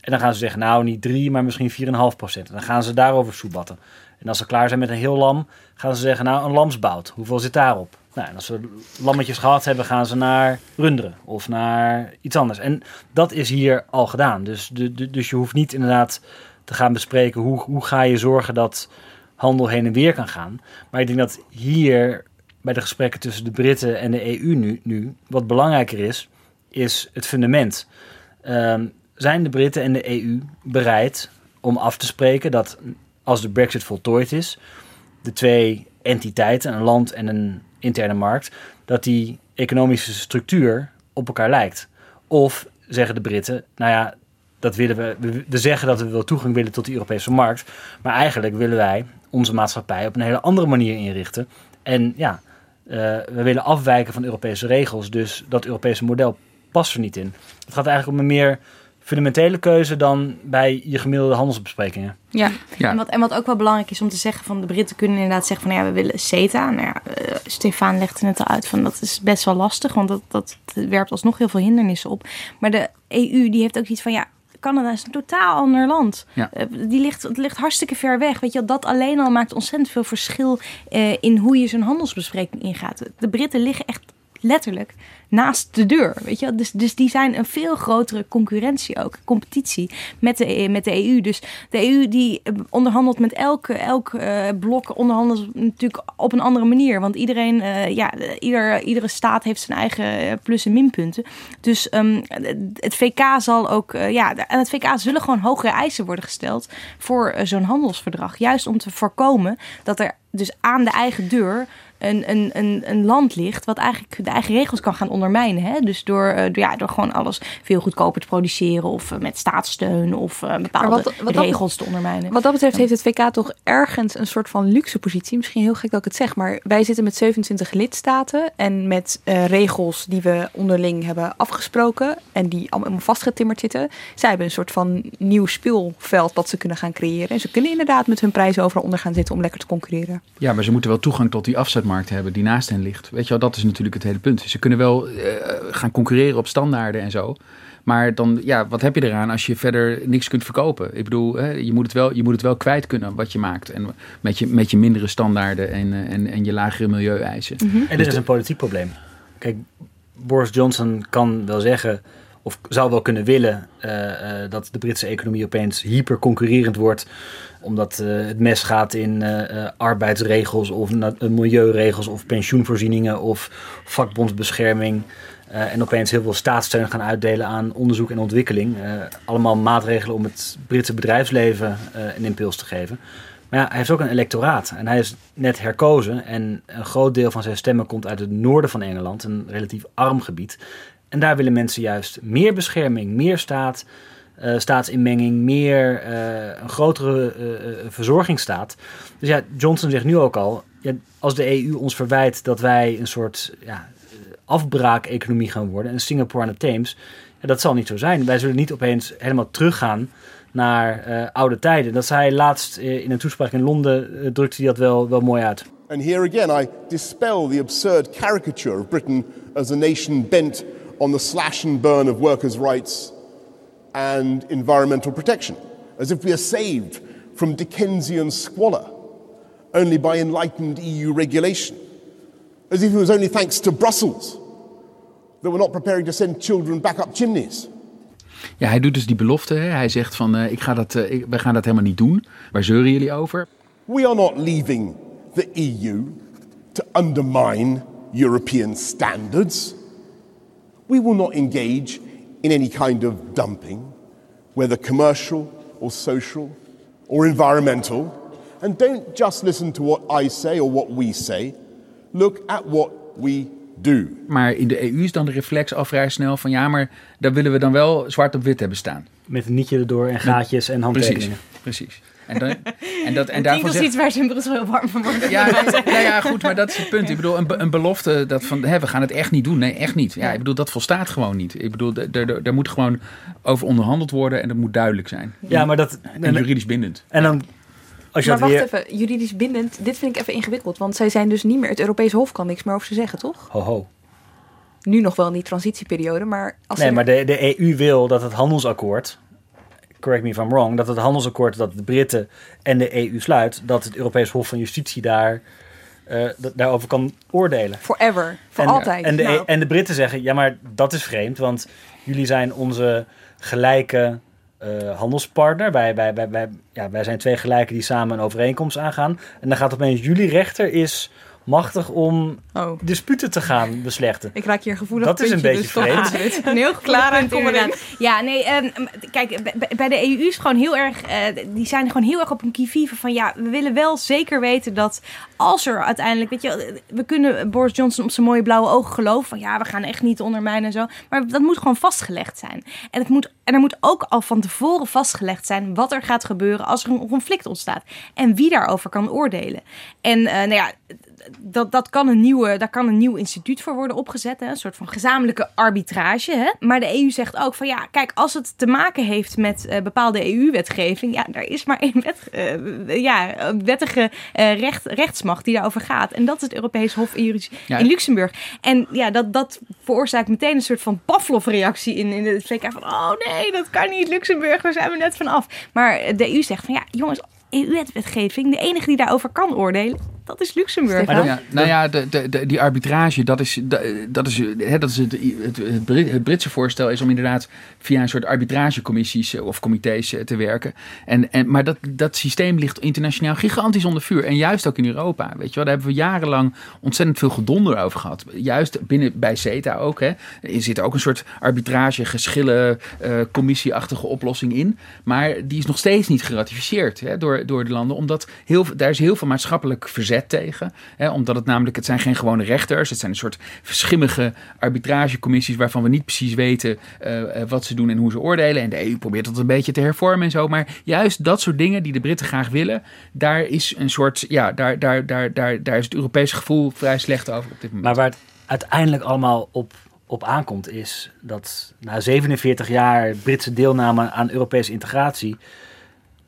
En dan gaan ze zeggen, nou niet drie, maar misschien 4,5 procent. En dan gaan ze daarover soebatten. En als ze klaar zijn met een heel lam, gaan ze zeggen, nou een lamsbout, hoeveel zit daarop? Nou, en als ze lammetjes gehad hebben, gaan ze naar runderen of naar iets anders. En dat is hier al gedaan. Dus, de, dus je hoeft niet inderdaad te gaan bespreken hoe, hoe ga je zorgen dat handel heen en weer kan gaan. Maar ik denk dat hier bij de gesprekken tussen de Britten en de EU nu, nu wat belangrijker is, is het fundament. Um, zijn de Britten en de EU bereid om af te spreken dat als de Brexit voltooid is, de twee entiteiten, een land en een interne markt, dat die economische structuur op elkaar lijkt? Of zeggen de Britten, nou ja, dat willen we, we zeggen dat we wel toegang willen tot die Europese markt, maar eigenlijk willen wij onze maatschappij op een hele andere manier inrichten. En ja, uh, we willen afwijken van Europese regels, dus dat Europese model past er niet in. Het gaat eigenlijk om een meer fundamentele keuze dan bij je gemiddelde handelsbesprekingen. Ja, ja. En, wat, en wat ook wel belangrijk is om te zeggen van de Britten kunnen inderdaad zeggen van ja, we willen CETA. Nou ja, uh, Stefan legde het al uit van dat is best wel lastig, want dat, dat werpt alsnog heel veel hindernissen op. Maar de EU die heeft ook iets van ja, Canada is een totaal ander land. Ja. Uh, die ligt, het ligt hartstikke ver weg. Weet je, dat alleen al maakt ontzettend veel verschil uh, in hoe je zo'n handelsbespreking ingaat. De Britten liggen echt letterlijk naast de deur. Weet je? Dus, dus die zijn een veel grotere concurrentie ook, competitie met de, met de EU. Dus de EU die onderhandelt met elke, elk uh, blok, onderhandelt natuurlijk op een andere manier. Want iedereen, uh, ja, ieder, iedere staat heeft zijn eigen plus- en minpunten. Dus um, het VK zal ook, ja, en het VK zullen gewoon hogere eisen worden gesteld voor zo'n handelsverdrag. Juist om te voorkomen dat er dus aan de eigen deur een, een, een, een land ligt wat eigenlijk de eigen regels kan gaan ondermijnen. Hè? Dus door, uh, ja, door gewoon alles veel goedkoper te produceren of uh, met staatssteun of uh, bepaalde wat, wat regels dat, te ondermijnen. Wat dat betreft heeft het VK toch ergens een soort van luxe positie. Misschien heel gek dat ik het zeg, maar wij zitten met 27 lidstaten en met regels die we onderling hebben afgesproken en die allemaal vastgetimmerd zitten. Zij hebben een soort van nieuw speelveld dat ze kunnen gaan creëren. En ze kunnen inderdaad met hun prijzen overal onder gaan zitten om lekker te concurreren. Ja, maar ze moeten wel toegang tot die afzetmarkt hebben die naast hen ligt. Weet je wel, dat is natuurlijk het hele punt. Ze kunnen wel uh, gaan concurreren op standaarden en zo. Maar dan, ja, wat heb je eraan als je verder niks kunt verkopen? Ik bedoel, hè, je, moet het wel, je moet het wel kwijt kunnen wat je maakt. En met je, met je mindere standaarden en, en, en je lagere milieueisen. Mm -hmm. En dit is een politiek probleem. Kijk, Boris Johnson kan wel zeggen of zou wel kunnen willen uh, uh, dat de Britse economie opeens hyper concurrerend wordt. Omdat uh, het mes gaat in arbeidsregels of milieuregels of pensioenvoorzieningen of vakbondsbescherming. en opeens heel veel staatssteun gaan uitdelen aan onderzoek en ontwikkeling. allemaal maatregelen om het Britse bedrijfsleven een impuls te geven. Maar ja, hij heeft ook een electoraat en hij is net herkozen. En een groot deel van zijn stemmen komt uit het noorden van Engeland, een relatief arm gebied. En daar willen mensen juist meer bescherming, meer staat, staatsinmenging, meer uh, een grotere uh, verzorgingsstaat. Dus ja, Johnson zegt nu ook al, ja, als de EU ons verwijt dat wij een soort ja, afbraak-economie gaan worden, een Singapore aan de Theems, ja, dat zal niet zo zijn. Wij zullen niet opeens helemaal teruggaan naar oude tijden. Dat zei laatst in een toespraak in Londen, drukte hij dat wel, wel mooi uit. And here again I dispel the absurd caricature of Britain as a nation bent on the slash and burn of workers' rights and environmental protection, as if we are saved from Dickensian squalor only by enlightened EU regulation, as if it was only thanks to Brussels that we're not preparing to send children back up chimneys. Ja, hij doet dus die belofte. Hè? Hij zegt van, uh, ik ga dat, uh, ik, wij gaan dat helemaal niet doen. Waar zeuren jullie over? We are not leaving the EU to undermine European standards. We will not engage in any kind of dumping, whether commercial or social or environmental. And don't just listen to what I say or what we say. Look at what we do. Maar in de EU is dan de reflex al vrij snel van ja, maar daar willen we dan wel zwart op wit hebben staan. Met een nietje erdoor en gaatjes en handtekeningen. Precies, precies. En, dan, en, dat, en is zegt, iets waar ze in Brussel heel warm van worden. Ja, nou ja, goed, maar dat is het punt. Ik bedoel, een, be- een belofte dat van, hè, we gaan het echt niet doen. Nee, echt niet. Ja, ik bedoel, dat volstaat gewoon niet. Ik bedoel, daar moet gewoon over onderhandeld worden en dat moet duidelijk zijn. Ja, maar dat... En juridisch bindend. En dan... Als je maar wacht weer... even, juridisch bindend. Dit vind ik even ingewikkeld, want zij zijn dus niet meer... Het Europese Hof kan niks meer over ze zeggen, toch? Ho, ho. Nu nog wel in die transitieperiode, maar... Als Nee, er- maar de, de EU wil dat het handelsakkoord, correct me if I'm wrong, dat het handelsakkoord dat de Britten en de EU sluit, dat het Europees Hof van Justitie daar, eh, daarover kan oordelen. Forever, voor en, altijd. En de, Nou, en de Britten zeggen, ja maar dat is vreemd, want jullie zijn onze gelijke eh, handelspartner. Wij, wij, wij, wij, ja, wij zijn twee gelijken die samen een overeenkomst aangaan. En dan gaat opeens jullie rechter is machtig om Oh. disputen te gaan beslechten. Ik raak hier een gevoelig Dat is een beetje dus vreemd. absoluut. Een heel Klaar en kom erin. Ja, nee, ehm, kijk, bij- de EU is gewoon heel erg, eh, die zijn gewoon heel erg op een kivive van ja, we willen wel zeker weten dat als er uiteindelijk, weet je, we kunnen Boris Johnson op zijn mooie blauwe ogen geloven van ja, we gaan echt niet ondermijnen en zo, maar dat moet gewoon vastgelegd zijn. En, het moet, en er moet ook al van tevoren vastgelegd zijn wat er gaat gebeuren als er een conflict ontstaat en wie daarover kan oordelen. En eh, nou ja, dat, dat kan een nieuwe, daar kan een nieuw instituut voor worden opgezet. Hè? Een soort van gezamenlijke arbitrage. Hè? Maar de EU zegt ook van ja, kijk, als het te maken heeft met eh, bepaalde EU-wetgeving, ja, daar is maar één wet, eh, ja, wettige eh, recht, rechtsmacht die daarover gaat. En dat is het Europees Hof in, Ja. in Luxemburg. En ja, dat, dat veroorzaakt meteen een soort van Pavlov-reactie in, in het VK van oh nee, dat kan niet, Luxemburg, daar zijn we net van af. Maar de EU zegt van ja, jongens, EU-wetgeving, de enige die daarover kan oordelen, Dat is Luxemburg. Maar ja, nou ja, de, de, de, die arbitrage, dat is, dat is, hè, dat is het, het, het, Brit, het, Britse voorstel is om inderdaad via een soort arbitragecommissies eh, of comité's te werken. En, en, maar dat, dat systeem ligt internationaal gigantisch onder vuur. En juist ook in Europa. Weet je wel, daar hebben we jarenlang ontzettend veel gedonder over gehad. Juist binnen bij CETA ook. Hè. Er zit ook een soort arbitrage, geschillen, uh, commissieachtige oplossing in. Maar die is nog steeds niet geratificeerd hè, door, door de landen. Omdat heel, daar is heel veel maatschappelijk verzet tegen. Hè, omdat het namelijk, het zijn geen gewone rechters. Het zijn een soort verschimmige arbitragecommissies waarvan we niet precies weten uh, wat ze doen en hoe ze oordelen. En de EU probeert dat een beetje te hervormen en zo. Maar juist dat soort dingen die de Britten graag willen, daar is een soort, ja, daar, daar, daar, daar, daar is het Europese gevoel vrij slecht over op dit moment. Maar waar het uiteindelijk allemaal op op aankomt, is dat na 47 jaar Britse deelname aan Europese integratie,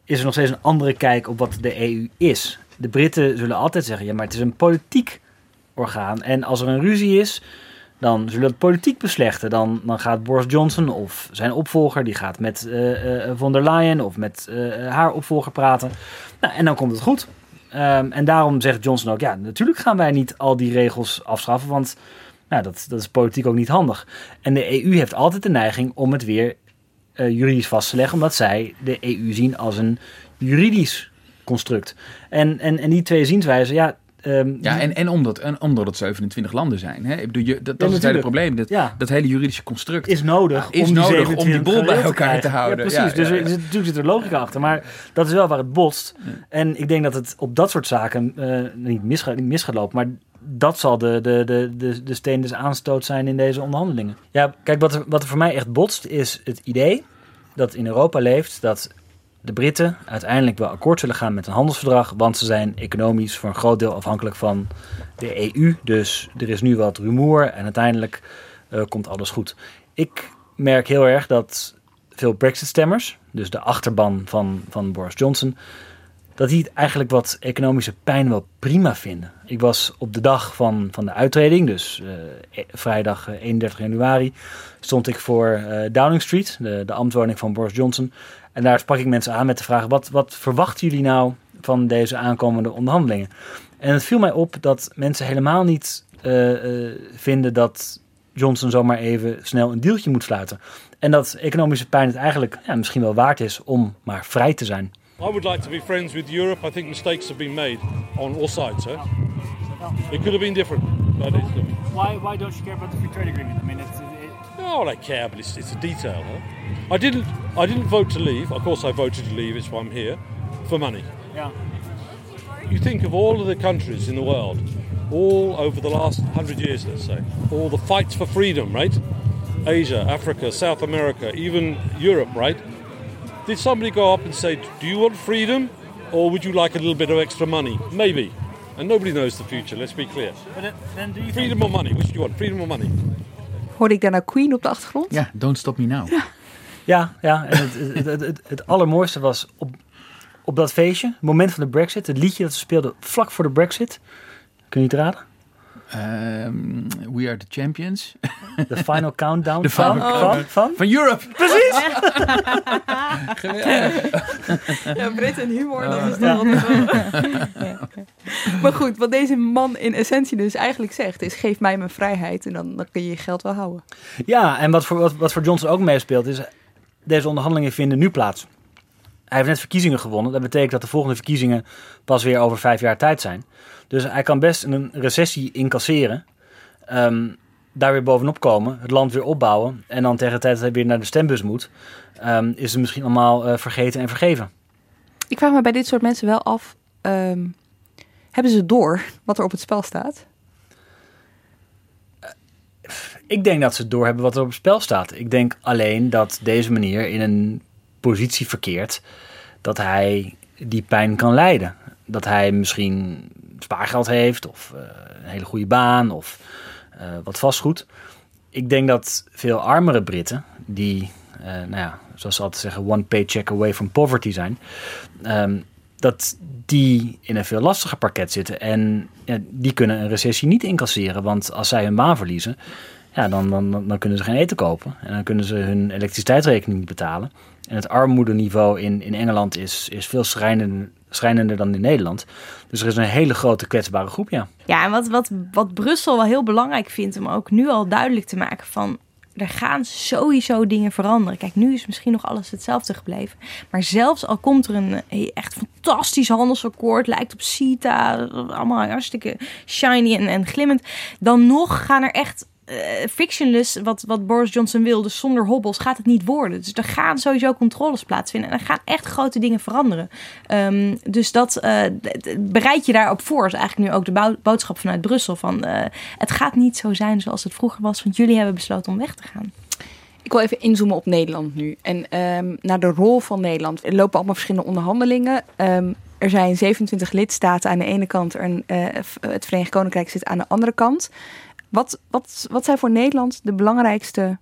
is er nog steeds een andere kijk op wat de EU is. De Britten zullen altijd zeggen, ja, maar het is een politiek orgaan. En als er een ruzie is, dan zullen het politiek beslechten. Dan, dan gaat Boris Johnson of zijn opvolger, die gaat met uh, uh, von der Leyen of met uh, haar opvolger praten. Nou, en dan komt het goed. Um, en daarom zegt Johnson ook, ja, natuurlijk gaan wij niet al die regels afschaffen, want nou, dat, dat is politiek ook niet handig. En de EU heeft altijd de neiging om het weer juridisch vast te leggen, omdat zij de EU zien als een juridisch construct. En, en, en die twee zienswijzen, ja, Um, ja, en, en, omdat, en omdat het 27 landen zijn. Hè? Ik bedoel, je, dat, dat is het hele probleem. Dat, ja. dat hele juridische construct is nodig, is om, nodig die om die boel bij elkaar te houden. Ja, precies. dus er, natuurlijk zit er logica achter. Maar dat is wel waar het botst. En ik denk dat het op dat soort zaken uh, niet, misgaat, niet mis gaat lopen. Maar dat zal de, de, de, de, de steen des aanstoot zijn in deze onderhandelingen. Ja, kijk, wat er, wat er voor mij echt botst is het idee dat in Europa leeft dat de Britten uiteindelijk wel akkoord zullen gaan met een handelsverdrag, want ze zijn economisch voor een groot deel afhankelijk van de EU. Dus er is nu wat rumoer en uiteindelijk uh, komt alles goed. Ik merk heel erg dat veel Brexit-stemmers, dus de achterban van, van Boris Johnson, dat die eigenlijk wat economische pijn wel prima vinden. Ik was op de dag van, van de uittreding, dus uh, vrijdag 31 januari, stond ik voor Downing Street, de, de ambtswoning van Boris Johnson. En daar sprak ik mensen aan met de vraag: wat, wat verwachten jullie nou van deze aankomende onderhandelingen? En het viel mij op dat mensen helemaal niet uh, uh, vinden dat Johnson zomaar even snel een deeltje moet sluiten. En dat economische pijn het eigenlijk ja, misschien wel waard is om maar vrij te zijn. I would like to be friends with Europe. I think mistakes have been made on all sides. Huh? It could have been different, but it's different. Why, why don't you care about the free trade agreement? I mean, it's, No, I care, but it's, it's a detail. Huh? I didn't. I didn't vote to leave. Of course, I voted to leave. It's why I'm here for money. Yeah. You think of all of the countries in the world, all over the last hundred years, let's say, all the fights for freedom, right? Asia, Africa, South America, even Europe, right? Did somebody go up and say, Do you want freedom or would you like a little bit of extra money? Maybe. And nobody knows the future, let's be clear. But then do you freedom or money? Which do you want? Freedom or money? Hoorde ik daar nou Queen op de achtergrond? Ja, Don't Stop Me Now. Ja, ja, ja en het, het, het, het, allermooiste was op, op dat feestje, het moment van de Brexit, het liedje dat ze speelden vlak voor de Brexit. Kun je het raden? Um, we are the champions. De final countdown van, final van, van, van Europe. Precies. ja, Brit en humor, dat is dan ja. Maar goed, wat deze man in essentie dus eigenlijk zegt is... geef mij mijn vrijheid en dan, dan kun je je geld wel houden. Ja, en wat voor, wat, wat voor Johnson ook meespeelt is... deze onderhandelingen vinden nu plaats. Hij heeft net verkiezingen gewonnen. Dat betekent dat de volgende verkiezingen pas weer over vijf jaar tijd zijn. Dus hij kan best een recessie incasseren. Um, daar weer bovenop komen, het land weer opbouwen. En dan tegen de tijd dat hij weer naar de stembus moet, um, is het misschien allemaal uh, vergeten en vergeven. Ik vraag me bij dit soort mensen wel af: um, hebben ze door wat er op het spel staat? Ik denk dat ze door hebben wat er op het spel staat. Ik denk alleen dat deze meneer in een positie verkeert dat hij die pijn kan leiden. Dat hij misschien spaargeld heeft of uh, een hele goede baan of uh, wat vastgoed. Ik denk dat veel armere Britten, die, uh, nou ja, zoals ze altijd zeggen, one paycheck away from poverty zijn, um, dat die in een veel lastiger pakket zitten. En ja, die kunnen een recessie niet incasseren, want als zij hun baan verliezen, ja, dan, dan, dan kunnen ze geen eten kopen. En dan kunnen ze hun elektriciteitsrekening niet betalen. En het armoedeniveau in, in Engeland is, is veel schrijnender, schrijnender dan in Nederland. Dus er is een hele grote kwetsbare groep, ja. Ja, en wat, wat, wat Brussel wel heel belangrijk vindt om ook nu al duidelijk te maken van er gaan sowieso dingen veranderen. Kijk, nu is misschien nog alles hetzelfde gebleven. Maar zelfs al komt er een eh, echt fantastisch handelsakkoord, lijkt op CETA, allemaal hartstikke shiny en, en glimmend, dan nog gaan er echt uh, fictionless, wat, wat Boris Johnson wil, dus zonder hobbels, gaat het niet worden. Dus er gaan sowieso controles plaatsvinden en er gaan echt grote dingen veranderen. Um, dus dat uh, bereid je daarop voor, is eigenlijk nu ook de boodschap vanuit Brussel. Van, uh, het gaat niet zo zijn zoals het vroeger was, want jullie hebben besloten om weg te gaan. Ik wil even inzoomen op Nederland nu. En um, naar de rol van Nederland. Er lopen allemaal verschillende onderhandelingen. Um, er zijn 27 lidstaten aan de ene kant en het Verenigd Koninkrijk zit aan de andere kant. Wat, wat, wat zijn voor Nederland de belangrijkste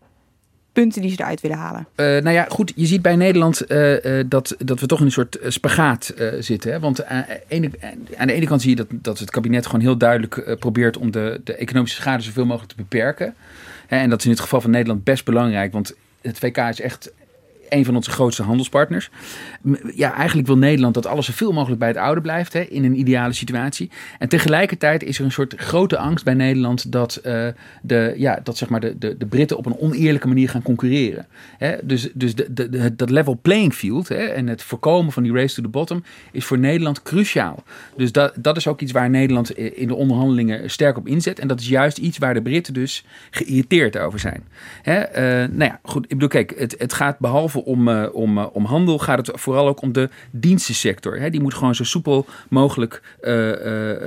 punten die ze eruit willen halen? Uh, nou ja, goed, je ziet bij Nederland uh, uh, dat, dat we toch in een soort spagaat zitten. Hè? Want aan, aan de ene kant zie je dat, dat het kabinet gewoon heel duidelijk probeert om de, de economische schade zoveel mogelijk te beperken. En dat is in het geval van Nederland best belangrijk, want het VK is echt een van onze grootste handelspartners. Ja, eigenlijk wil Nederland dat alles zoveel mogelijk bij het oude blijft hè, in een ideale situatie. En tegelijkertijd is er een soort grote angst bij Nederland dat, uh, de, ja, dat zeg maar de, de, de Britten op een oneerlijke manier gaan concurreren. Hè, dus dus de, de, de, dat level playing field hè, en het voorkomen van die race to the bottom is voor Nederland cruciaal. Dus dat, dat is ook iets waar Nederland in de onderhandelingen sterk op inzet. En dat is juist iets waar de Britten dus geïrriteerd over zijn. Hè, uh, nou ja, goed. Ik bedoel, kijk, het, het gaat behalve om, uh, om, uh, om handel gaat het vooral ook om de dienstensector. Hè? Die moet gewoon zo soepel mogelijk uh,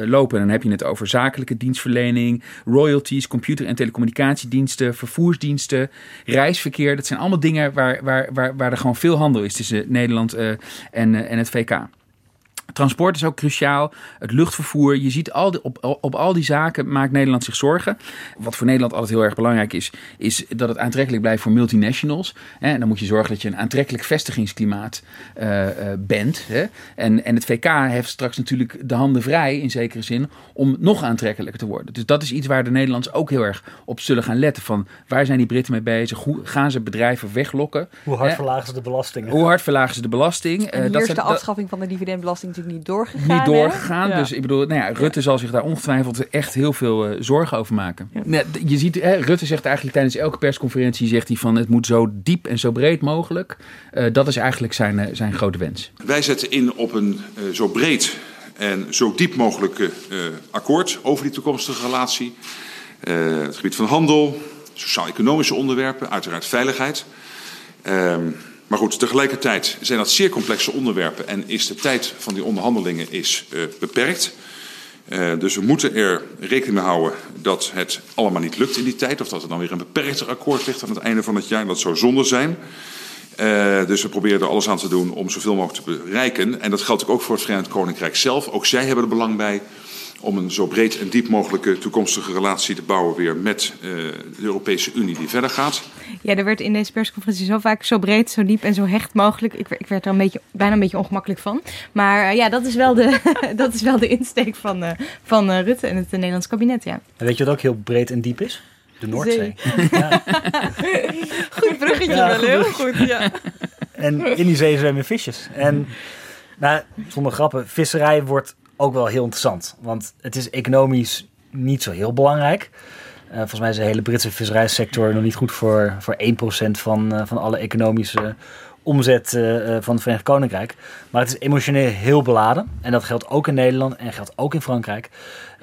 lopen. En dan heb je het over zakelijke dienstverlening, royalties, computer- en telecommunicatiediensten, vervoersdiensten, reisverkeer. Dat zijn allemaal dingen waar, waar, waar, waar er gewoon veel handel is tussen Nederland en, en het VK. Transport is ook cruciaal. Het luchtvervoer. Je ziet al die, op, op al die zaken maakt Nederland zich zorgen. Wat voor Nederland altijd heel erg belangrijk is, is dat het aantrekkelijk blijft voor multinationals. En dan moet je zorgen dat je een aantrekkelijk vestigingsklimaat uh, uh, bent. Hè? En, en het VK heeft straks natuurlijk de handen vrij, in zekere zin, om nog aantrekkelijker te worden. Dus dat is iets waar de Nederlanders ook heel erg op zullen gaan letten. Van waar zijn die Britten mee bezig? Hoe gaan ze bedrijven weglokken? Hoe hard verlagen ze de belasting? Hoe hard verlagen ze de belasting? En hier uh, dat is de afschaffing van de dividendbelasting natuurlijk niet doorgegaan. Niet doorgegaan. Ja. Dus ik bedoel, nou ja, Rutte zal zich daar ongetwijfeld echt heel veel uh, zorgen over maken. Ja. Nou, je ziet, hè, Rutte zegt eigenlijk tijdens elke persconferentie zegt hij van het moet zo diep en zo breed mogelijk. Uh, dat is eigenlijk zijn, uh, zijn grote wens. Wij zetten in op een zo breed en zo diep mogelijke akkoord over die toekomstige relatie. het gebied van handel, sociaal-economische onderwerpen, uiteraard veiligheid. Um, maar goed, tegelijkertijd zijn dat zeer complexe onderwerpen en is de tijd van die onderhandelingen is, uh, beperkt. Uh, dus we moeten er rekening mee houden dat het allemaal niet lukt in die tijd. Of dat er dan weer een beperkter akkoord ligt aan het einde van het jaar. Dat zou zonde zijn. Uh, dus we proberen er alles aan te doen om zoveel mogelijk te bereiken. En dat geldt ook voor het Verenigd Koninkrijk zelf. Ook zij hebben er belang bij om een zo breed en diep mogelijke toekomstige relatie te bouwen weer met uh, de Europese Unie die verder gaat. Ja, er werd in deze persconferentie zo vaak zo breed, zo diep en zo hecht mogelijk. Ik, ik werd er een beetje, bijna een beetje ongemakkelijk van. Maar uh, ja, dat is wel de, dat is wel de insteek van, uh, van Rutte en het Nederlands kabinet, ja. En weet je wat ook heel breed en diep is? De Noordzee. Ja. goed bruggetje ja, wel, goed heel goed, ja. En in die zee zwemmen visjes. En nou, zonder grappen, visserij wordt ook wel heel interessant. Want het is economisch niet zo heel belangrijk. Uh, volgens mij is de hele Britse visserijsector nog niet goed voor, voor 1% van, uh, van alle economische omzet uh, van het Verenigd Koninkrijk. Maar het is emotioneel heel beladen. En dat geldt ook in Nederland en geldt ook in Frankrijk.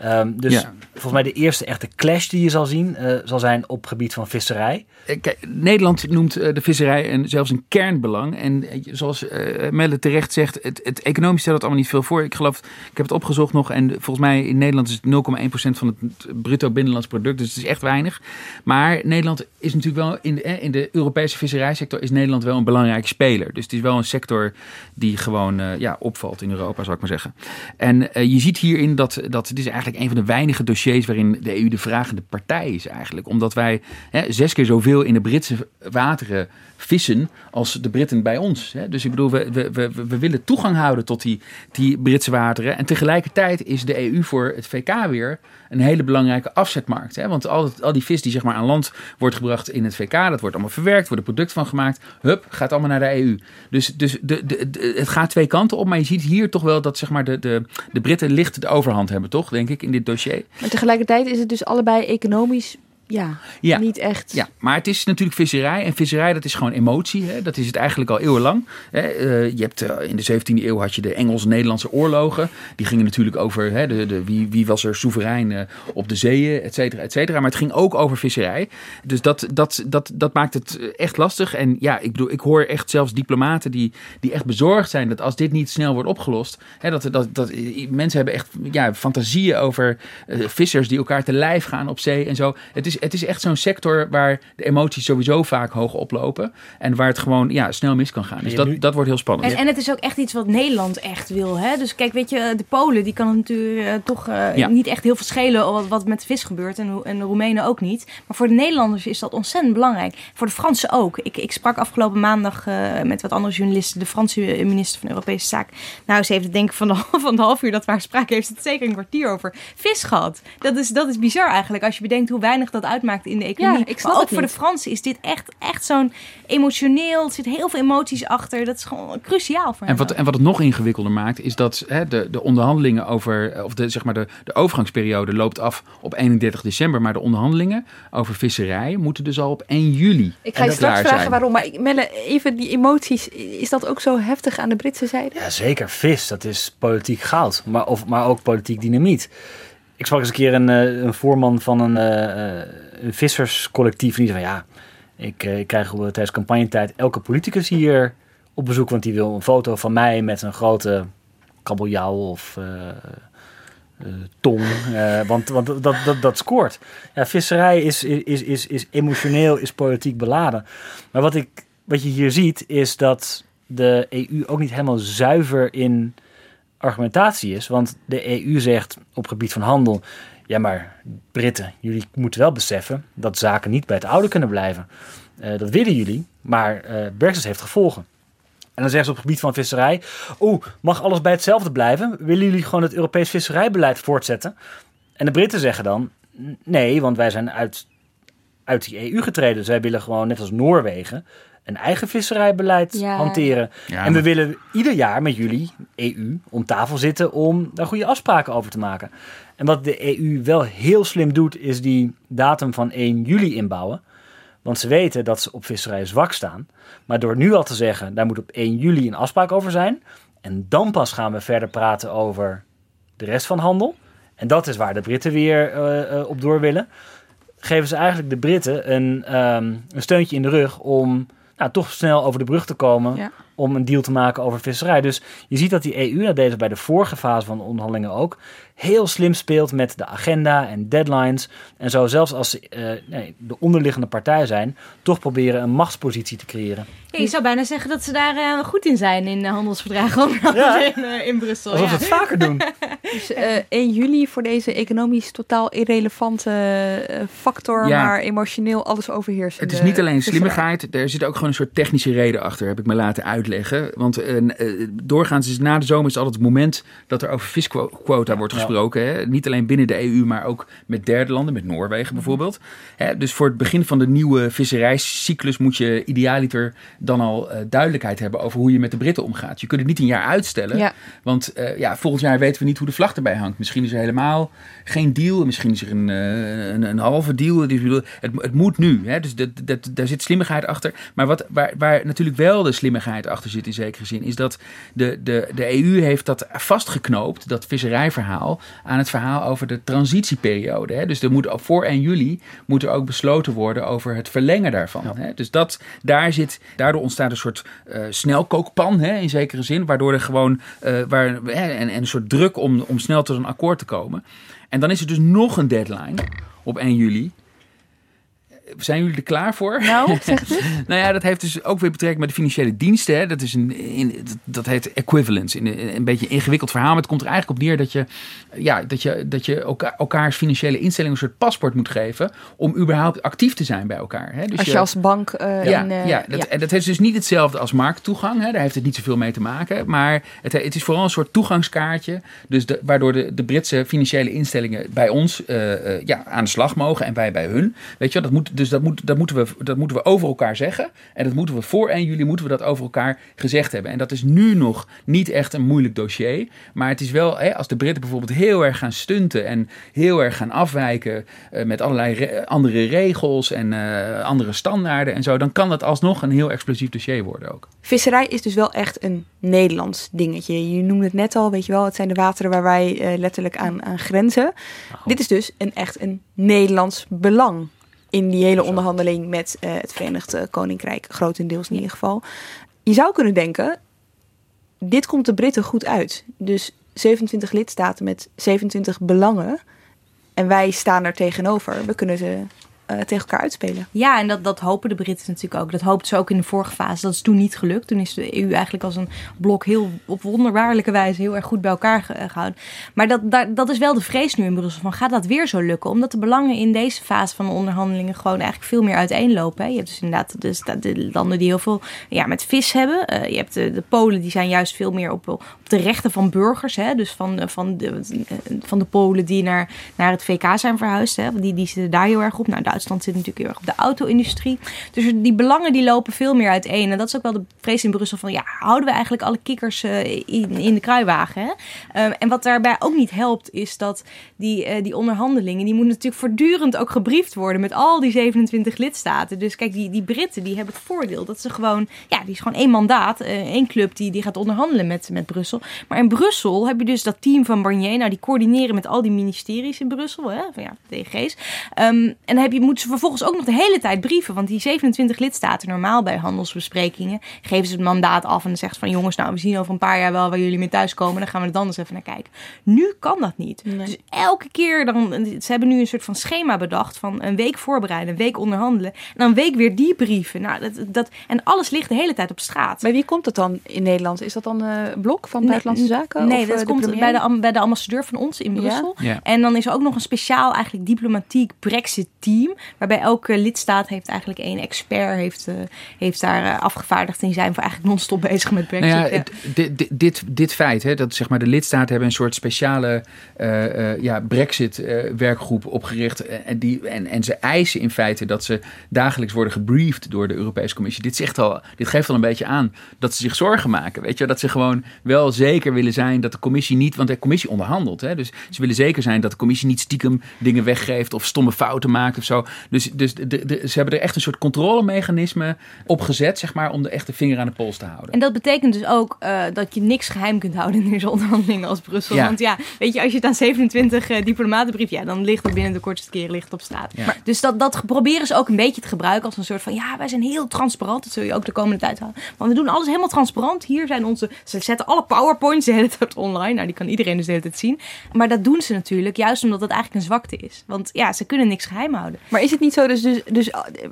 Um, dus ja. volgens mij de eerste echte clash die je zal zien, uh, zal zijn op gebied van visserij. Kijk, Nederland noemt uh, de visserij een, zelfs een kernbelang. En uh, zoals Melle terecht zegt, het, het economisch stelt het allemaal niet veel voor. Ik geloof, ik heb het opgezocht nog en volgens mij in Nederland is het 0,1% van het bruto binnenlands product. Dus het is echt weinig. Maar Nederland is natuurlijk wel, in de, in de Europese visserijsector is Nederland wel een belangrijke speler. Dus het is wel een sector die gewoon ja, opvalt in Europa, zou ik maar zeggen. En je ziet hierin dat, dat dit is eigenlijk een van de weinige dossiers waarin de EU de vragende partij is eigenlijk. Omdat wij hè, zes keer zoveel in de Britse wateren vissen als de Britten bij ons. Hè. Dus ik bedoel, we, we, we, we, willen toegang houden tot die, die Britse wateren. En tegelijkertijd is de EU voor het VK weer een hele belangrijke afzetmarkt. Hè. Want al, al die vis die zeg maar aan land wordt gebracht in het VK, dat wordt allemaal verwerkt, wordt er product van gemaakt. Hup, gaat allemaal naar de EU. Dus, dus de, de, het gaat twee kanten op. Maar je ziet hier toch wel dat zeg maar, de, de, de Britten licht de overhand hebben, toch? Denk ik, in dit dossier. Maar tegelijkertijd is het dus allebei economisch ja, ja, niet echt. Ja, maar het is natuurlijk visserij. En visserij, dat is gewoon emotie. Hè? Dat is het eigenlijk al eeuwenlang. Hè? Uh, je hebt, uh, in de 17e eeuw had je de Engels-Nederlandse oorlogen. Die gingen natuurlijk over hè, de, de, wie, wie was er soeverein uh, op de zeeën, et cetera, et cetera. Maar het ging ook over visserij. Dus dat, dat, dat, dat maakt het echt lastig. En ja, ik bedoel, ik hoor echt zelfs diplomaten die, die echt bezorgd zijn dat als dit niet snel wordt opgelost, hè, dat, dat, dat mensen hebben echt ja, fantasieën over vissers die elkaar te lijf gaan op zee en zo. Het is het is echt zo'n sector waar de emoties sowieso vaak hoog oplopen. En waar het gewoon ja, snel mis kan gaan. Dus dat, dat wordt heel spannend. En, en het is ook echt iets wat Nederland echt wil. Hè? Dus kijk, weet je, de Polen die kan het natuurlijk uh, toch uh, ja. niet echt heel veel schelen wat, wat met de vis gebeurt. En, en de Roemenen ook niet. Maar voor de Nederlanders is dat ontzettend belangrijk. Voor de Fransen ook. Ik, ik sprak afgelopen maandag uh, met wat andere journalisten. De Franse minister van Europese Zaken. Nou, ze heeft het denk ik van de, van de half uur dat we haar spraken, heeft het zeker een kwartier over vis gehad. Dat is, dat is bizar eigenlijk. Als je bedenkt hoe weinig dat uitmaakt in de economie. Ja, ik snap maar ook het voor niet. de Fransen is dit echt, echt zo'n emotioneel. Er zit heel veel emoties achter. Dat is gewoon cruciaal voor En hen. wat, en wat het nog ingewikkelder maakt, is dat hè, de, de onderhandelingen over, of de, zeg maar de, de overgangsperiode loopt af op 31 december. Maar de onderhandelingen over visserij moeten dus al op 1 juli Ik ga je straks vragen zijn. waarom. Maar Melle, even die emoties. Is dat ook zo heftig aan de Britse zijde? Ja, zeker. Vis, dat is politiek goud. Maar, of, maar ook politiek dynamiet. Ik sprak eens een keer een, eh, een voorman van een, eh, een visserscollectief. En die zei van ja, ik, eh, ik krijg tijdens campagnetijd elke politicus hier op bezoek. Want die wil een foto van mij met een grote kabeljauw of eh, eh, tong. Eh, want want dat, dat, dat scoort. Ja, visserij is, is, is, is emotioneel, is politiek beladen. Maar wat, ik, wat je hier ziet is dat de EU ook niet helemaal zuiver in argumentatie is. Want de EU zegt op gebied van handel... ja, maar Britten, jullie moeten wel beseffen... dat zaken niet bij het oude kunnen blijven. Eh, dat willen jullie, maar eh, Brexit heeft gevolgen. En dan zeggen ze op het gebied van visserij... oeh, mag alles bij hetzelfde blijven? Willen jullie gewoon het Europees visserijbeleid voortzetten? En de Britten zeggen dan... nee, want wij zijn uit, uit die EU getreden. Wij willen gewoon, net als Noorwegen... een eigen visserijbeleid Ja. hanteren. Ja, en we willen ieder jaar met jullie, EU, om tafel zitten... om daar goede afspraken over te maken. En wat de EU wel heel slim doet... is die datum van 1 juli inbouwen... Want ze weten dat ze op visserij zwak staan. Maar door nu al te zeggen, daar moet op 1 juli een afspraak over zijn. En dan pas gaan we verder praten over de rest van handel. En dat is waar de Britten weer eh, eh, op door willen. Geven ze eigenlijk de Britten een, ehm, een steuntje in de rug om nou, toch snel over de brug te komen. Ja. Om een deal te maken over visserij. Dus je ziet dat die EU, dat ze bij de vorige fase van de onderhandelingen ook, heel slim speelt met de agenda en deadlines. En zo zelfs als ze eh, nee, de onderliggende partij zijn, toch proberen een machtspositie te creëren. Ja, je zou bijna zeggen dat ze daar eh, goed in zijn in eh, handelsverdragen in, in Brussel. Alsof ja. ze het vaker doen. Dus eh 1 juli voor deze economisch totaal irrelevante eh, factor, Ja. maar emotioneel alles overheersen. Het is niet alleen slimmigheid, er zit ook gewoon een soort technische reden achter, heb ik me laten uitleggen. Want doorgaans is na de zomer is altijd het moment dat er over visquota wordt Ja. Hè? Niet alleen binnen de EU, maar ook met derde landen, met Noorwegen bijvoorbeeld. Hè, dus voor het begin van de nieuwe visserijcyclus moet je idealiter dan al eh, duidelijkheid hebben over hoe je met de Britten omgaat. Je kunt het niet een jaar uitstellen, Ja. want eh, ja, volgend jaar weten we niet hoe de vlag erbij hangt. Misschien is er helemaal geen deal, misschien is er een, eh, een, een halve deal. Dus het, het moet nu, hè? dus dat, dat, daar zit slimmigheid achter. Maar wat, waar, waar natuurlijk wel de slimmigheid achter zit in zekere zin, is dat de, de, de EU heeft dat vastgeknoopt, dat visserijverhaal, aan het verhaal over de transitieperiode. Hè? Dus er moet voor 1 juli moet er ook besloten worden over het verlengen daarvan. Hè? Dus dat, daar zit, daardoor ontstaat een soort eh, snelkookpan hè, in zekere zin, waardoor er gewoon eh, waar, hè, en, en een soort druk om, om snel tot een akkoord te komen. En dan is er dus nog een deadline op 1 juli. Zijn jullie er klaar voor? Nou, het nou ja, dat heeft dus ook weer betrekking met de financiële diensten. Hè. Dat, is een, in, dat heet equivalence. In een, een beetje een ingewikkeld verhaal. Maar het komt er eigenlijk op neer dat je, ja, dat je, dat je elkaar, elkaars financiële instellingen een soort paspoort moet geven. om überhaupt actief te zijn bij elkaar. Hè. Dus Als je als bank eh, ja, in, eh, ja, dat, En dat heeft dus niet hetzelfde als markttoegang. Hè. Daar heeft het niet zoveel mee te maken. Maar het, het is vooral een soort toegangskaartje. Dus de, waardoor de, de Britse financiële instellingen bij ons eh, ja, aan de slag mogen en wij bij hun. Weet je dat moet, dus dat, moet, dat, moeten we, dat moeten we over elkaar zeggen. En dat moeten we voor 1 juli moeten we dat over elkaar gezegd hebben. En dat is nu nog niet echt een moeilijk dossier. Maar het is wel, hè, als de Britten bijvoorbeeld heel erg gaan stunten en heel erg gaan afwijken uh, met allerlei re andere regels en uh, andere standaarden en zo, dan kan dat alsnog een heel explosief dossier worden ook. Visserij is dus wel echt een Nederlands dingetje. Je noemde het net al, weet je wel, het zijn de wateren waar wij uh, letterlijk aan, aan grenzen. Oh. Dit is dus een echt een Nederlands belang in die hele onderhandeling met uh, het Verenigd Koninkrijk, grotendeels in ieder geval. Je zou kunnen denken, dit komt de Britten goed uit. Dus 27 lidstaten met 27 belangen. En wij staan er tegenover. We kunnen ze uh, tegen elkaar uitspelen. Ja, en dat, dat hopen de Britten natuurlijk ook. Dat hoopten ze ook in de vorige fase. Dat is toen niet gelukt. Toen is de EU eigenlijk als een blok heel op wonderbaarlijke wijze heel erg goed bij elkaar gehouden. Maar dat, dat, is wel de vrees nu in Brussel. Van gaat dat weer zo lukken? Omdat de belangen in deze fase van de onderhandelingen gewoon eigenlijk veel meer uiteenlopen. Hè? Je hebt dus inderdaad de, de, landen die heel veel ja, met vis hebben. Uh, je hebt de, de Polen die zijn juist veel meer op, op de rechten van burgers. Hè? Dus van, van, de, van de Polen die naar, naar het VK zijn verhuisd. Hè? Die, die zitten daar heel erg op. Nou, Duitsland zit natuurlijk heel erg op de auto-industrie. Dus die belangen die lopen veel meer uiteen. En dat is ook wel de vrees in Brussel van ja, houden we eigenlijk alle kikkers uh, in, in de kruiwagen. Hè? Uh, en wat daarbij ook niet helpt, is dat die, uh, die onderhandelingen, die moeten natuurlijk voortdurend ook gebriefd worden met al die 27 lidstaten. Dus kijk, die, die Britten die hebben het voordeel dat ze gewoon, ja, die is gewoon één mandaat, één club die, die gaat onderhandelen met, met Brussel. Maar in Brussel heb je dus dat team van Barnier, nou die coördineren met al die ministeries in Brussel, hè, van ja, DG's. Um, en dan heb je, moeten ze vervolgens ook nog de hele tijd brieven. Want die 27 lidstaten, normaal bij handelsbesprekingen, geven ze het mandaat af en dan zegt van jongens, nou we zien over een paar jaar wel waar jullie mee thuiskomen. Dan gaan we er dan eens even naar kijken. Nu kan dat niet. Nee. Dus elke keer dan, ze hebben nu een soort van schema bedacht van een week voorbereiden, een week onderhandelen. En dan een week weer die brieven. Nou, dat, dat, en alles ligt de hele tijd op straat. Bij wie komt het dan in Nederland? Is dat dan uh, Blok van Buitenlandse nee, Zaken? Nee, of, dat uh, komt bij de, bij de ambassadeur van ons in Brussel. Ja? Ja. En dan is er ook nog een speciaal eigenlijk diplomatiek Brexit team. Waarbij elke lidstaat heeft eigenlijk één expert heeft, uh, heeft daar uh, afgevaardigd. En die zijn voor eigenlijk non-stop bezig met Brexit. Nou ja, ja. Dit, dit, dit, dit feit, hè, dat zeg maar de lidstaten hebben een soort speciale uh, ja, Brexit-werkgroep opgericht. En, die, en, en ze eisen in feite dat ze dagelijks worden gebriefd door de Europese Commissie. Dit, zegt al, dit geeft al een beetje aan dat ze zich zorgen maken. Weet je, dat ze gewoon wel zeker willen zijn dat de Commissie niet. Want de Commissie onderhandelt. Hè, dus ze willen zeker zijn dat de Commissie niet stiekem dingen weggeeft of stomme fouten maakt of zo. Dus, dus de, de, ze hebben er echt een soort controlemechanisme op gezet, zeg maar, om de echte vinger aan de pols te houden. En dat betekent dus ook uh, dat je niks geheim kunt houden in deze onderhandelingen als Brussel. Ja. Want ja, weet je, als je het aan 27 uh, diplomaten brieft, ja, dan ligt het binnen de kortste keren ligt op straat. Ja. Maar, dus dat, dat proberen ze ook een beetje te gebruiken als een soort van, ja, wij zijn heel transparant. Dat zul je ook de komende tijd houden. Want we doen alles helemaal transparant. Hier zijn onze, ze zetten alle powerpoints de hele tijd online. Nou, die kan iedereen dus de hele tijd zien. Maar dat doen ze natuurlijk juist omdat het eigenlijk een zwakte is. Want ja, ze kunnen niks geheim houden. Maar is het niet zo dus, dus, dus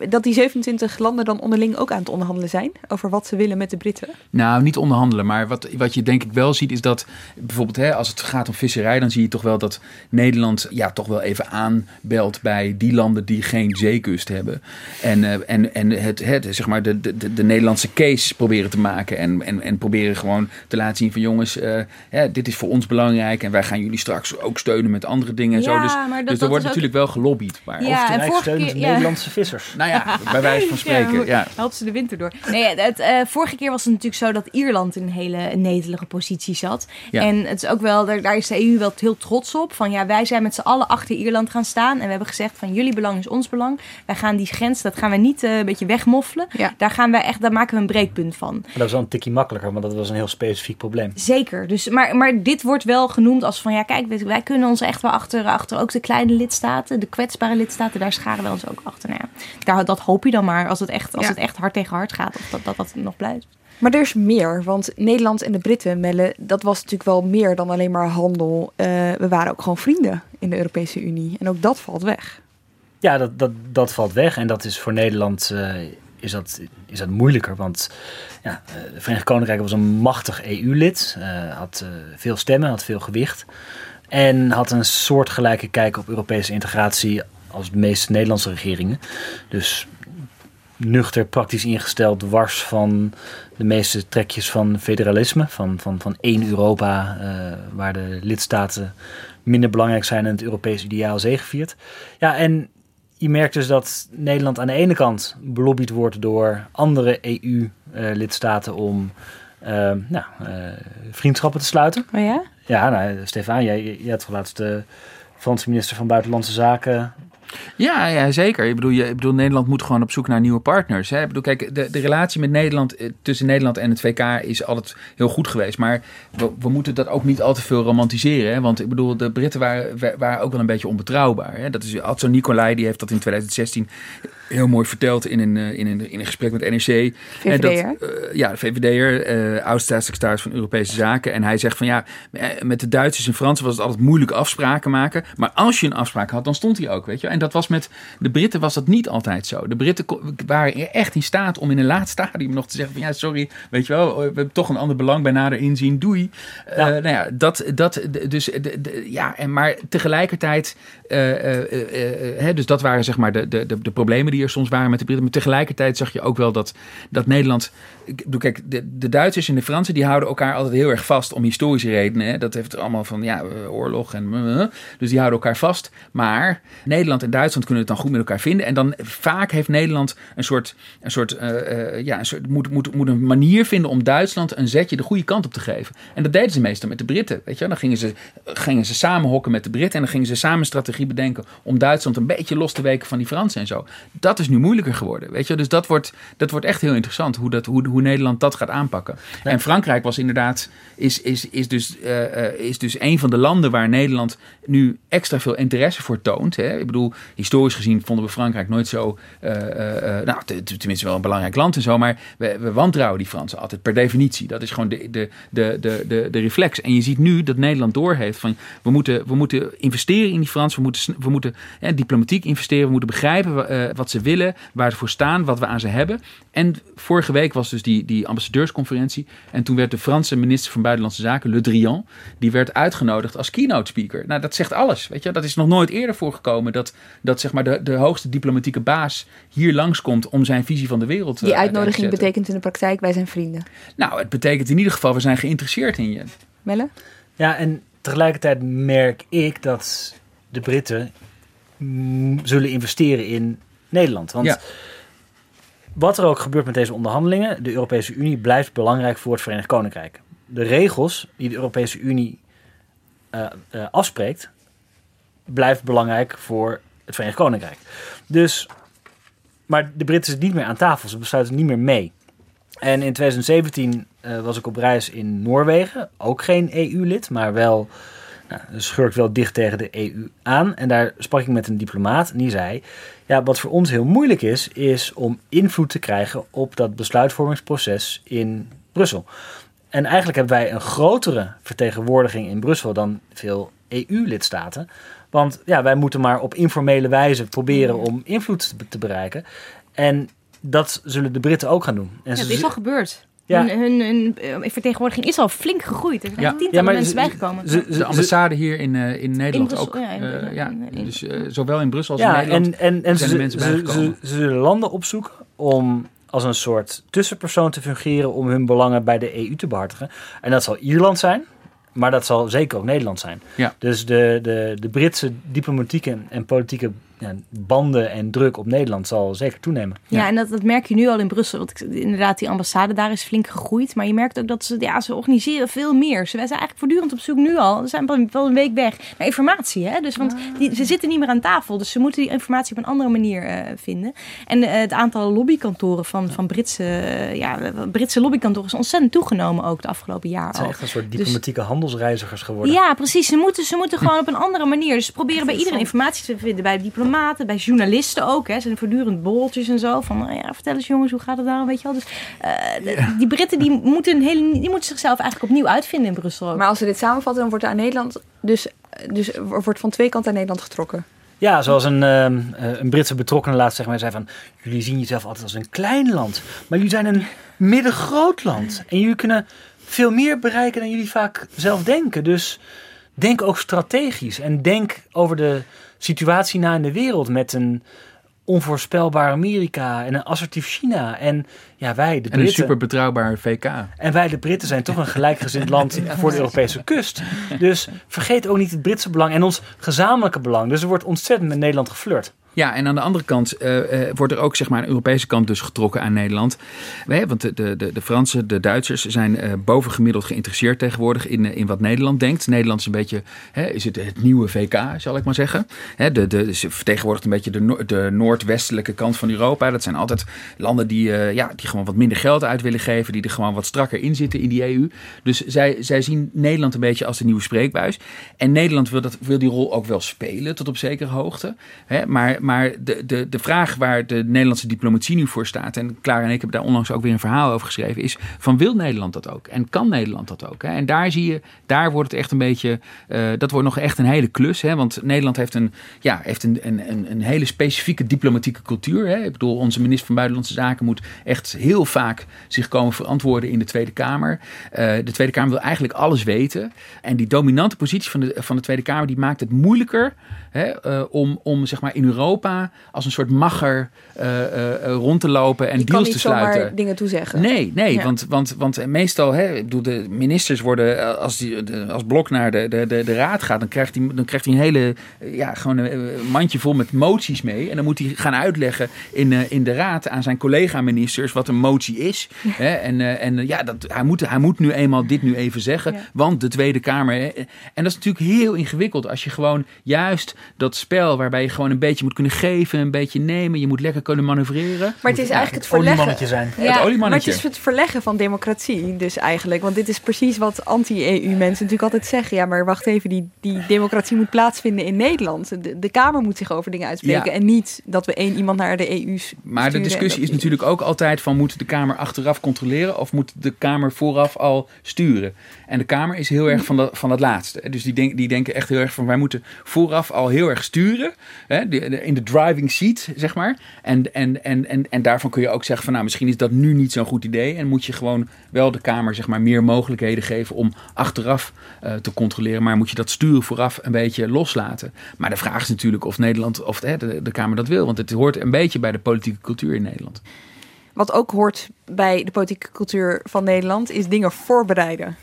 dat die 27 landen dan onderling ook aan het onderhandelen zijn over wat ze willen met de Britten? Nou, niet onderhandelen, maar wat, wat je denk ik wel ziet is dat bijvoorbeeld hè, als het gaat om visserij, dan zie je toch wel dat Nederland ja, toch wel even aanbelt bij die landen die geen zeekust hebben. En, uh, en, en het, het, zeg maar de, de, de Nederlandse case proberen te maken en, en, en proberen gewoon te laten zien van jongens, uh, hè, dit is voor ons belangrijk en wij gaan jullie straks ook steunen met andere dingen en ja, zo. Dus, maar dat, dus er wordt natuurlijk ook... wel gelobbyd. Maar ja, vorige keer, ja. Nederlandse vissers. Nou ja, bij wijze van spreken. Ja, ja. Helpt ze de winter door. Nee, het, uh, vorige keer was het natuurlijk zo dat Ierland in een hele netelige positie zat. Ja. En het is ook wel, daar, daar is de EU wel heel trots op. Van ja, wij zijn met z'n allen achter Ierland gaan staan. En we hebben gezegd van jullie belang is ons belang. Wij gaan die grens, dat gaan we niet uh, een beetje wegmoffelen. Ja. Daar gaan wij echt, daar maken we een breekpunt van. Maar dat was wel een tikje makkelijker, want dat was een heel specifiek probleem. Zeker. Dus, maar, maar dit wordt wel genoemd als van ja, kijk, wij, wij kunnen ons echt wel achter, achter ook de kleine lidstaten, de kwetsbare lidstaten, daar scharen we ons ook achter. Nou ja, daar, dat hoop je dan maar als het echt, als ja. het echt hard tegen hard gaat, of dat, dat dat nog blijft. Maar er is meer, want Nederland en de Britten, Melle, dat was natuurlijk wel meer dan alleen maar handel. Uh, we waren ook gewoon vrienden in de Europese Unie en ook dat valt weg. Ja, dat, dat, dat valt weg en dat is voor Nederland uh, is dat, is dat moeilijker. Want ja, het Verenigd Koninkrijk was een machtig EU-lid, uh, had veel stemmen, had veel gewicht. En had een soortgelijke kijk op Europese integratie als de meeste Nederlandse regeringen. Dus nuchter praktisch ingesteld, wars van de meeste trekjes van federalisme, van, van, van één Europa, uh, waar de lidstaten minder belangrijk zijn en het Europese ideaal zegeviert. Ja, en je merkt dus dat Nederland aan de ene kant belobbyd wordt door andere EU-lidstaten om uh, nou, uh, vriendschappen te sluiten. Oh ja? Ja, nou, Stefan, jij, jij had laatst de Franse minister van Buitenlandse Zaken ja, ja, zeker. Ik bedoel, je, ik bedoel, Nederland moet gewoon op zoek naar nieuwe partners. Hè? Ik bedoel, kijk, de, de relatie met Nederland, eh, tussen Nederland en het VK is altijd heel goed geweest. Maar we, we moeten dat ook niet al te veel romantiseren. Hè? Want ik bedoel, de Britten waren, waren ook wel een beetje onbetrouwbaar. Hè? Dat is Adso Nicolai, die heeft dat in 2016 heel mooi verteld in een, in een, in een gesprek met NEC. VVD'er? Uh, ja, de VVD'er, uh, oud-staatssecretaris van Europese Zaken. En hij zegt van ja, met de Duitsers en Fransen was het altijd moeilijk afspraken maken. Maar als je een afspraak had, dan stond hij ook, weet je. En dat was met de Britten was dat niet altijd zo. De Britten waren echt in staat om in een laat stadium nog te zeggen van ja, sorry, weet je wel, we hebben toch een ander belang bij nader inzien, doei. Ja. Uh, nou ja, dat, dat, dus, de, de, ja, en maar tegelijkertijd, hè, dus dat waren zeg maar de, de, de, problemen die er soms waren met de Britten. Maar tegelijkertijd zag je ook wel dat, dat Nederland. Kijk, de, de Duitsers en de Fransen die houden elkaar altijd heel erg vast om historische redenen. Hè. Dat heeft allemaal van ja, oorlog en. Dus die houden elkaar vast. Maar Nederland en Duitsland kunnen het dan goed met elkaar vinden. En dan vaak heeft Nederland een soort. Een soort, uh, uh, ja, een soort moet, moet, moet een manier vinden om Duitsland een zetje de goede kant op te geven. En dat deden ze meestal met de Britten. Weet je, dan gingen ze, gingen ze samen hokken met de Britten. En dan gingen ze samen strategie bedenken om Duitsland een beetje los te weken van die Fransen en zo. Dat is nu moeilijker geworden. Weet je? Dus dat wordt, dat wordt echt heel interessant hoe, dat, hoe, hoe Nederland dat gaat aanpakken. Ja. En Frankrijk was inderdaad, is, is, is, dus, uh, is dus een van de landen waar Nederland nu extra veel interesse voor toont. Hè? Ik bedoel, historisch gezien vonden we Frankrijk nooit zo, uh, nou tenminste wel een belangrijk land en zo, maar we, we wantrouwen die Fransen altijd per definitie. Dat is gewoon de, de, de, de, de, de reflex. En je ziet nu dat Nederland doorheeft van we moeten, we moeten investeren in die Fransen, we moeten, we moeten diplomatiek investeren, we moeten begrijpen wat ze willen, waar ze voor staan, wat we aan ze hebben. En vorige week was dus die, die ambassadeursconferentie. En toen werd de Franse minister van Buitenlandse Zaken, Le Drian, die werd uitgenodigd als keynote speaker. Nou, dat zegt alles. Weet je, dat is nog nooit eerder voorgekomen dat, dat zeg maar de, de hoogste diplomatieke baas hier langskomt om zijn visie van de wereld Die uitnodiging betekent in de praktijk, wij zijn vrienden. Nou, het betekent in ieder geval, we zijn geïnteresseerd in je. Melle? Ja, en tegelijkertijd merk ik dat de Britten zullen investeren in Nederland. Want ja. wat er ook gebeurt met deze onderhandelingen, de Europese Unie blijft belangrijk voor het Verenigd Koninkrijk. De regels die de Europese Unie uh, uh, afspreekt, blijft belangrijk voor het Verenigd Koninkrijk. Dus, maar de Britten zitten niet meer aan tafel, ze besluiten niet meer mee. En in 2017 uh, was ik op reis in Noorwegen, ook geen EU-lid, maar wel nou, schurkt wel dicht tegen de EU aan. En daar sprak ik met een diplomaat en die zei... Ja, wat voor ons heel moeilijk is, is om invloed te krijgen op dat besluitvormingsproces in Brussel. En eigenlijk hebben wij een grotere vertegenwoordiging in Brussel dan veel EU-lidstaten. Want ja, wij moeten maar op informele wijze proberen om invloed te bereiken. En dat zullen de Britten ook gaan doen. En ja, het is al gebeurd. Ja. Hun, hun, hun, vertegenwoordiging is al flink gegroeid. Er zijn ja. tientallen ja, mensen bijgekomen. Ze, de ambassade hier in, uh, in Nederland in Brussel, ook. Ja, in, uh, ja, in, dus uh, zowel in Brussel als in Nederland en, en, en zijn ze, mensen ze, bijgekomen. Ze, ze zullen landen opzoeken om als een soort tussenpersoon te fungeren om hun belangen bij de EU te behartigen. En dat zal Ierland zijn. Maar dat zal zeker ook Nederland zijn. Ja. Dus de, de, de Britse diplomatieke en politieke ja, banden en druk op Nederland zal zeker toenemen. Ja, ja. en dat, dat merk je nu al in Brussel. Want inderdaad, die ambassade daar is flink gegroeid. Maar je merkt ook dat ze, ja, ze organiseren veel meer. Ze zijn eigenlijk voortdurend op zoek nu al. Ze zijn wel een week weg naar informatie. Hè? Dus, want die, ze zitten niet meer aan tafel. Dus ze moeten die informatie op een andere manier uh, vinden. En uh, het aantal lobbykantoren van, van Britse, uh, ja, Britse lobbykantoren is ontzettend toegenomen ook de afgelopen jaar. Het zijn al. echt een soort diplomatieke dus, handelsreizigers geworden. Ja, precies. Ze moeten, ze moeten gewoon op een andere manier. Dus ze proberen bij iedereen informatie te vinden. Bij bij journalisten ook. Hè. Ze zijn voortdurend borreltjes en zo. Van, nou ja, vertel eens jongens, hoe gaat het daar? Weet je wel. Dus uh, ja. die Britten die moeten, een hele, die moeten zichzelf eigenlijk opnieuw uitvinden in Brussel. Ook. Maar als we dit samenvatten, dan wordt er aan Nederland... Dus, dus wordt van twee kanten aan Nederland getrokken. Ja, zoals een, uh, een Britse betrokkenen laatst zeg maar, zei van... jullie zien jezelf altijd als een klein land. Maar jullie zijn een middengroot land. En jullie kunnen veel meer bereiken dan jullie vaak zelf denken. Dus denk ook strategisch. En denk over de situatie na in de wereld met een onvoorspelbaar Amerika en een assertief China. En ja, wij de Britten... En een super betrouwbaar VK. En wij de Britten zijn toch een gelijkgezind land voor de Europese kust. Dus vergeet ook niet het Britse belang en ons gezamenlijke belang. Dus er wordt ontzettend met Nederland geflirt. Ja, en aan de andere kant uh, wordt er ook zeg maar, de Europese kant dus getrokken aan Nederland. Wij, want de, de, de Fransen, de Duitsers zijn uh, bovengemiddeld geïnteresseerd tegenwoordig in, in wat Nederland denkt. Nederland is een beetje, hè, is het het nieuwe VK, zal ik maar zeggen. Hè, de, de, ze vertegenwoordigt een beetje de, de noordwestelijke kant van Europa. Dat zijn altijd landen die, ja, die gewoon wat minder geld uit willen geven, die er gewoon wat strakker in zitten in die EU. Dus zij, zij zien Nederland een beetje als de nieuwe spreekbuis. En Nederland wil, dat, wil die rol ook wel spelen tot op zekere hoogte. Hè, maar maar de, de, de vraag waar de Nederlandse diplomatie nu voor staat, en Klaar en ik hebben daar onlangs ook weer een verhaal over geschreven, is van wil Nederland dat ook? En kan Nederland dat ook? Hè? En daar zie je, daar wordt het echt een beetje, uh, dat wordt nog echt een hele klus. Hè? Want Nederland heeft een, ja, heeft een, een, een hele specifieke diplomatieke cultuur. Hè? Ik bedoel, onze minister van Buitenlandse Zaken moet echt heel vaak zich komen verantwoorden in de Tweede Kamer. Uh, de Tweede Kamer wil eigenlijk alles weten. En die dominante positie van de, van de Tweede Kamer, die maakt het moeilijker Hè, uh, om, om zeg maar in Europa als een soort magger uh, uh, rond te lopen en Je deals kan te sluiten. Zomaar dingen toezeggen. Nee, nee, Ja. want, want, want meestal, hè, ik bedoel, de ministers worden, als, die, de, als Blok naar de, de, de, de raad gaat, dan krijgt hij, dan krijgt hij een hele, ja, gewoon een mandje vol met moties mee. En dan moet hij gaan uitleggen in, in de raad aan zijn collega-ministers wat een motie is. Hè, en en ja, dat, hij, moet, hij moet nu eenmaal dit nu even zeggen, Ja. want de Tweede Kamer. hè, En dat is natuurlijk heel ingewikkeld als je gewoon juist dat spel waarbij je gewoon een beetje moet kunnen geven, een beetje nemen, je moet lekker kunnen manoeuvreren. Maar het is eigenlijk het het verleggen. zijn. Het Ja, maar oliemannetje. het is het verleggen van democratie dus eigenlijk. Want dit is precies wat anti-EU mensen natuurlijk altijd zeggen. Ja, maar wacht even, die, die democratie moet plaatsvinden in Nederland. De, de Kamer moet zich over dingen uitspreken. Ja. En niet dat we één iemand naar de EU Maar de discussie is natuurlijk ook altijd van moet de Kamer achteraf controleren of moet de Kamer vooraf al sturen? En de Kamer is heel erg van dat, van dat laatste. Dus die, denk, die denken echt heel erg van wij moeten vooraf al heel erg sturen. Hè, de- de- in de driving seat, zeg maar. En, en, en, en, en daarvan kun je ook zeggen van nou misschien is dat nu niet zo'n goed idee. En moet je gewoon wel de Kamer zeg maar meer mogelijkheden geven om achteraf eh, te controleren. Maar moet je dat sturen vooraf een beetje loslaten. Maar de vraag is natuurlijk of Nederland of hè, de, de Kamer dat wil. Want het hoort een beetje bij de politieke cultuur in Nederland. Wat ook hoort bij de politieke cultuur van Nederland is dingen voorbereiden.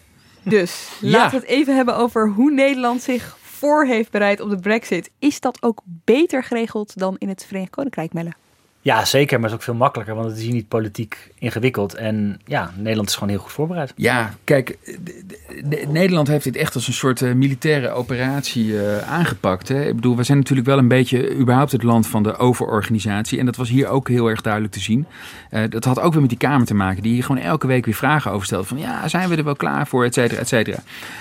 Dus laten we het even hebben over hoe Nederland zich voor heeft bereid op de brexit. Is dat ook beter geregeld dan in het Verenigd Koninkrijk, Melle? Ja, zeker, maar het is ook veel makkelijker, want het is hier niet politiek ingewikkeld. En ja, Nederland is gewoon heel goed voorbereid. Ja, kijk, de- de- de- Nederland heeft dit echt als een soort eh, militaire operatie eh, aangepakt. Hè. Ik bedoel, we zijn natuurlijk wel een beetje überhaupt het land van de overorganisatie. En dat was hier ook heel erg duidelijk te zien. Eh, dat had ook weer met die Kamer te maken, die hier gewoon elke week weer vragen over stelt. Van ja, zijn we er wel klaar voor, et cetera, et cetera.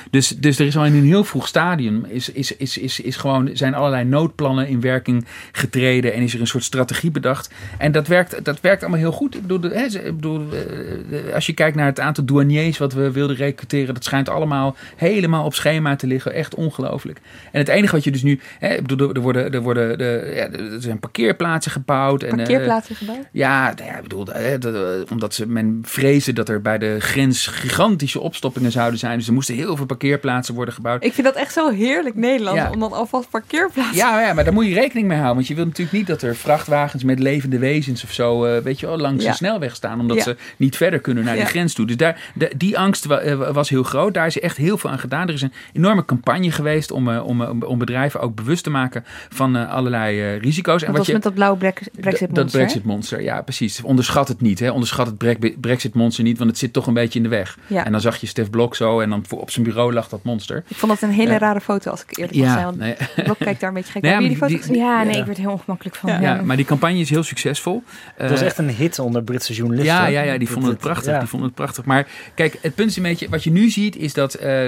Dus, dus er is al in een heel vroeg stadium, is, is, is, is, is gewoon, zijn allerlei noodplannen in werking getreden. En is er een soort strategie bedacht. En dat werkt, dat werkt allemaal heel goed. Ik bedoel, hè, ik bedoel eh, als je kijkt naar het aantal douaniers wat we wilden recruteren, dat schijnt allemaal helemaal op schema te liggen. Echt ongelooflijk. En het enige wat je dus nu, hè, ik bedoel, er worden, er worden de, ja, er zijn parkeerplaatsen gebouwd. En, eh, Parkeerplaatsen gebouwd? ja, nou ja, ik bedoel, hè, dat, omdat ze, men vreesde dat er bij de grens gigantische opstoppingen zouden zijn. Dus er moesten heel veel parkeerplaatsen worden gebouwd. Ik vind dat echt zo heerlijk Nederlands, Ja. om dan alvast parkeerplaatsen... Ja, ja, maar daar moet je rekening mee houden. Want je wilt natuurlijk niet dat er vrachtwagens met levende wezens of zo, eh, weet je wel, langs Ja. de snelweg staan. Omdat Ja. ze niet verder kunnen naar Ja. die grens toe. Dus daar, de- die angst wa- eh, was heel groot. Daar is echt heel veel aan gedaan. Er is een enorme campagne geweest om, eh, om, om bedrijven ook bewust te maken van allerlei risico's. Dat was met dat blauwe brek- brexit dat Brexit monster, ja precies. Onderschat het niet, hè. onderschat het Brek- Brexit monster niet, want het zit toch een beetje in de weg. Ja. En dan zag je Stef Blok zo en dan op zijn bureau lag dat monster. Ik vond dat een hele Ja. rare foto, als ik eerlijk Ja, mag zijn. Want nee. Blok kijkt daar een beetje gek Nee, maar die? Ja, nee, Ja. ik werd er heel ongemakkelijk van. Ja, maar die campagne is heel succesvol. Het was Eh, echt een hit onder Britse journalisten. ja, ja, ja, die vonden het prachtig. ja. Die vonden het prachtig. Maar kijk, het punt is een beetje, wat je nu ziet, is dat eh,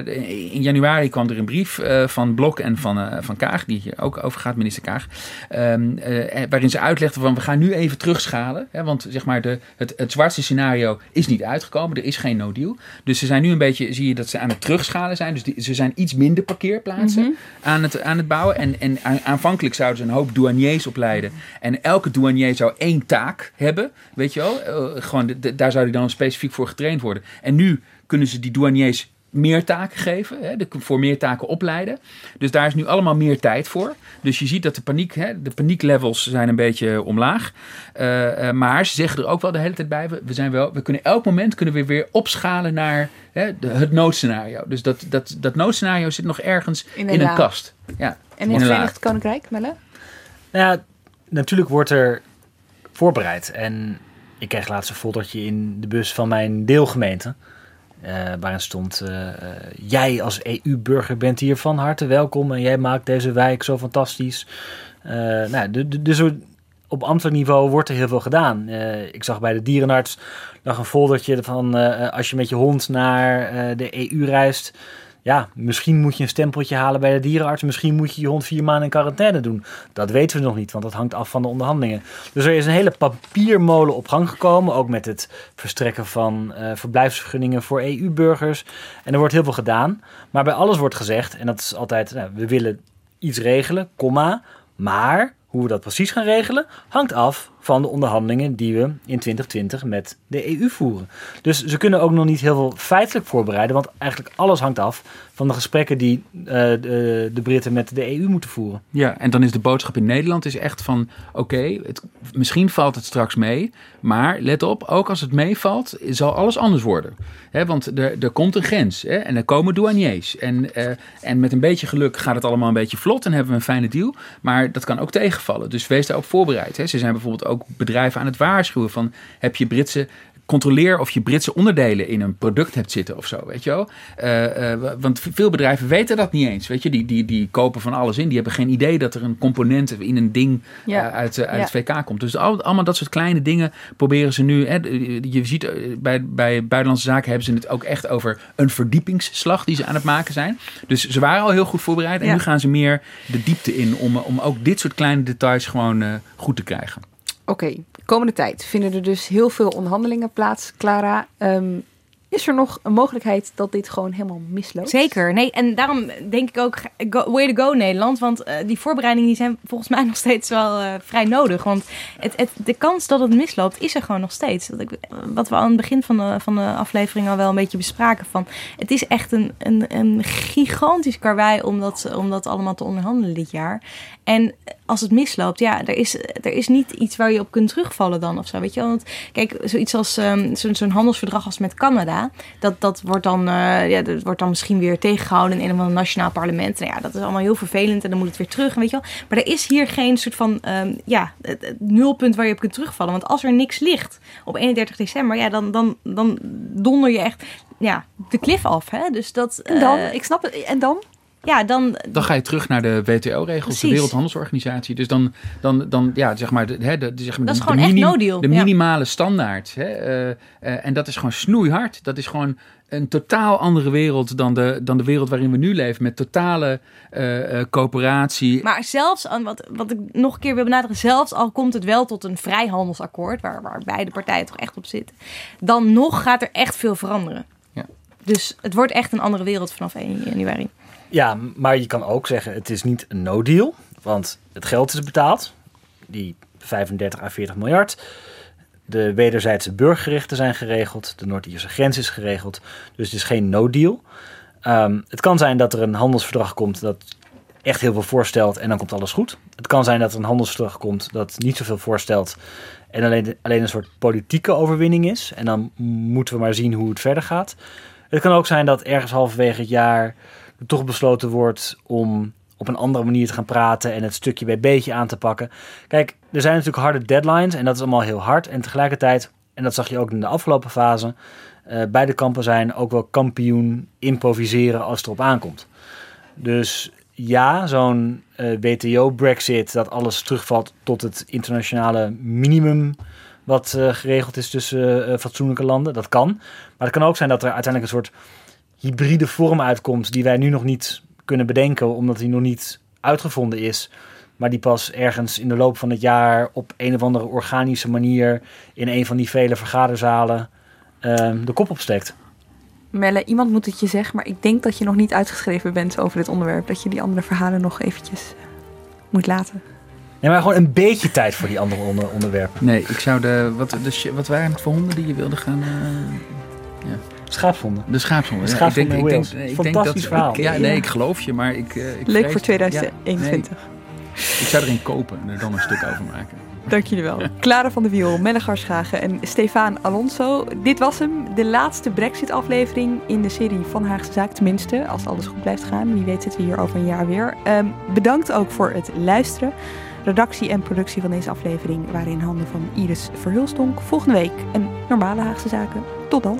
in januari kwam er een brief eh, van Blok en van, eh, van Kaag, die hier ook over gaat, minister Kaag, ehm, eh, waarin ze uitlegden van we gaan nu even terugschalen. Hè, want zeg maar, de, het, het zwartste scenario is niet uitgekomen. Er is geen no deal. Dus ze zijn nu een beetje, zie je dat ze aan het terugschalen zijn. Dus die, ze zijn iets minder parkeerplaatsen Mhm. aan, het, aan het bouwen. En, en aan- aanvankelijk zouden ze een hoop douaniers opleiden. En elke douanier zou één taak hebben. Weet je wel? Eh, gewoon, de- de- daar zou die dan specifiek voor getraind worden. En nu kunnen ze die douaniers meer taken geven, hè, de, voor meer taken opleiden. Dus daar is nu allemaal meer tijd voor. Dus je ziet dat de paniek, hè, de panieklevels zijn een beetje omlaag. Eh, eh, maar ze zeggen er ook wel de hele tijd bij, we, we zijn wel, we kunnen elk moment kunnen we weer opschalen naar hè, de, het noodscenario. Dus dat, dat, dat noodscenario zit nog ergens In in een kast. Ja, En in het. Verenigd Koninkrijk, Melle? Nou ja, natuurlijk wordt er voorbereid. En ik kreeg laatst een foldertje in de bus van mijn deelgemeente. Uh, waarin stond: uh, Jij als EU-burger bent hier van harte welkom en jij maakt deze wijk zo fantastisch. Nou, dus op ambtelijk niveau wordt er heel veel gedaan. ik zag bij de dierenarts lag een foldertje van: Als je met je hond naar de EU reist ja, misschien moet je een stempeltje halen bij de dierenarts. Misschien moet je je hond vier maanden in quarantaine doen. Dat weten we nog niet, want dat hangt af van de onderhandelingen. Dus er is een hele papiermolen op gang gekomen. Ook met het verstrekken van uh, verblijfsvergunningen voor EU-burgers. En er wordt heel veel gedaan. Maar bij alles wordt gezegd, en dat is altijd, nou, we willen iets regelen, komma. Maar hoe we dat precies gaan regelen, hangt af van de onderhandelingen die we in 2020 met de EU voeren. Dus ze kunnen ook nog niet heel veel feitelijk voorbereiden, want eigenlijk alles hangt af van de gesprekken die uh, de, Britten met de EU moeten voeren. Ja, en dan is de boodschap in Nederland is echt van: oké, misschien valt het straks mee, maar let op, ook als het meevalt, zal alles anders worden. Want er, komt een grens en er komen douaniers. En, uh, en met een beetje geluk gaat het allemaal een beetje vlot en hebben we een fijne deal. Maar dat kan ook tegenvallen. Dus wees daarop voorbereid. He. Ze zijn bijvoorbeeld ook ook bedrijven aan het waarschuwen van heb je Britse controleer of je Britse onderdelen in een product hebt zitten of zo, weet je wel. Uh, uh, want veel bedrijven weten dat niet eens, weet je. Die, die, die kopen van alles in. Die hebben geen idee dat er een component in een ding ja. uh, uit, uit ja. het VK komt. Dus al, allemaal dat soort kleine dingen proberen ze nu. Hè, je ziet bij, bij buitenlandse zaken hebben ze het ook echt over een verdiepingsslag die ze aan het maken zijn. Dus ze waren al heel goed voorbereid. En ja. nu gaan ze meer de diepte in om, om ook dit soort kleine details gewoon goed te krijgen. Oké, komende tijd vinden er dus heel veel onderhandelingen plaats, Clara. Um, is er nog een mogelijkheid dat dit gewoon helemaal misloopt? Zeker. Nee, en daarom denk ik ook, go, way to go Nederland. Want uh, die voorbereidingen die zijn volgens mij nog steeds wel uh, vrij nodig. Want het, het, de kans dat het misloopt is er gewoon nog steeds. Dat ik, wat we aan het begin van de, van de aflevering al wel een beetje bespraken. Van, het is echt een, een, een gigantisch karwei om dat, om dat allemaal te onderhandelen dit jaar. En als het misloopt, ja, er is, er is niet iets waar je op kunt terugvallen dan of zo. Weet je Want kijk, zoiets als um, zo'n zo handelsverdrag als met Canada, dat, dat, wordt dan, uh, ja, dat wordt dan misschien weer tegengehouden in een of ander nationaal parlement. Nou ja, dat is allemaal heel vervelend en dan moet het weer terug. Weet je wel? Maar er is hier geen soort van um, ja, het, het nulpunt waar je op kunt terugvallen. Want als er niks ligt op 31 december, ja, dan, dan, dan donder je echt ja, de klif af. Hè? Dus dat, en dan, uh, ik snap het. En dan? Ja, dan... Dan ga je terug naar de WTO-regels, de Wereldhandelsorganisatie. Dus dan, dan, dan ja, zeg maar, de, de, de, zeg maar, dat is de, gewoon de, echt no deal. de minimale ja. standaard. Hè, uh, uh, en dat is gewoon snoeihard. Dat is gewoon een totaal andere wereld dan de, dan de wereld waarin we nu leven. Met totale uh, coöperatie. Maar zelfs, wat, wat ik nog een keer wil benadrukken, zelfs al komt het wel tot een vrijhandelsakkoord, waar, waar beide partijen toch echt op zitten, dan nog gaat er echt veel veranderen. Ja. Dus het wordt echt een andere wereld vanaf 1 januari. Ja, maar je kan ook zeggen, het is niet een no-deal. Want het geld is betaald. Die 35 à 40 miljard. De wederzijdse burgerrechten zijn geregeld. De Noord-Ierse grens is geregeld. Dus het is geen no-deal. Um, het kan zijn dat er een handelsverdrag komt dat echt heel veel voorstelt en dan komt alles goed. Het kan zijn dat er een handelsverdrag komt dat niet zoveel voorstelt en alleen, alleen een soort politieke overwinning is. En dan moeten we maar zien hoe het verder gaat. Het kan ook zijn dat ergens halverwege het jaar toch besloten wordt om op een andere manier te gaan praten en het stukje bij beetje aan te pakken. Kijk, er zijn natuurlijk harde deadlines en dat is allemaal heel hard. En tegelijkertijd, en dat zag je ook in de afgelopen fase, uh, beide kampen zijn ook wel kampioen improviseren als het erop aankomt. Dus ja, zo'n uh, WTO-Brexit, dat alles terugvalt tot het internationale minimum wat uh, geregeld is tussen fatsoenlijke landen, dat kan. Maar het kan ook zijn dat er uiteindelijk een soort hybride vorm uitkomt die wij nu nog niet kunnen bedenken, omdat die nog niet uitgevonden is. Maar die pas ergens in de loop van het jaar op een of andere organische manier in een van die vele vergaderzalen uh, de kop opsteekt. Melle, iemand moet het je zeggen, maar ik denk dat je nog niet uitgeschreven bent over dit onderwerp. Dat je die andere verhalen nog eventjes moet laten. Nee, maar gewoon een beetje tijd voor die andere onder onderwerpen. Nee, ik zou de. Wat, de, wat waren het voor honden die je wilde gaan. Uh, ja. Schaapshonden. De schaapshonden. De schaapshonden ja, ik denk, ik denk, ik Fantastisch denk dat, verhaal. Ik, ja, nee, ik geloof je, maar ik... Uh, ik Leuk voor 2021. Ja, nee, ik zou er een kopen en er dan een stuk over maken. Dank jullie wel. Clara van der Wiel, Melle Garschagen en Stefan Alonso. Dit was hem, de laatste Brexit-aflevering in de serie van Haagse Zaak. Tenminste, als alles goed blijft gaan. Wie weet zitten we hier over een jaar weer. Um, bedankt ook voor het luisteren. Redactie en productie van deze aflevering waren in handen van Iris Verhulstonk. Volgende week een normale Haagse Zaken. Tot dan.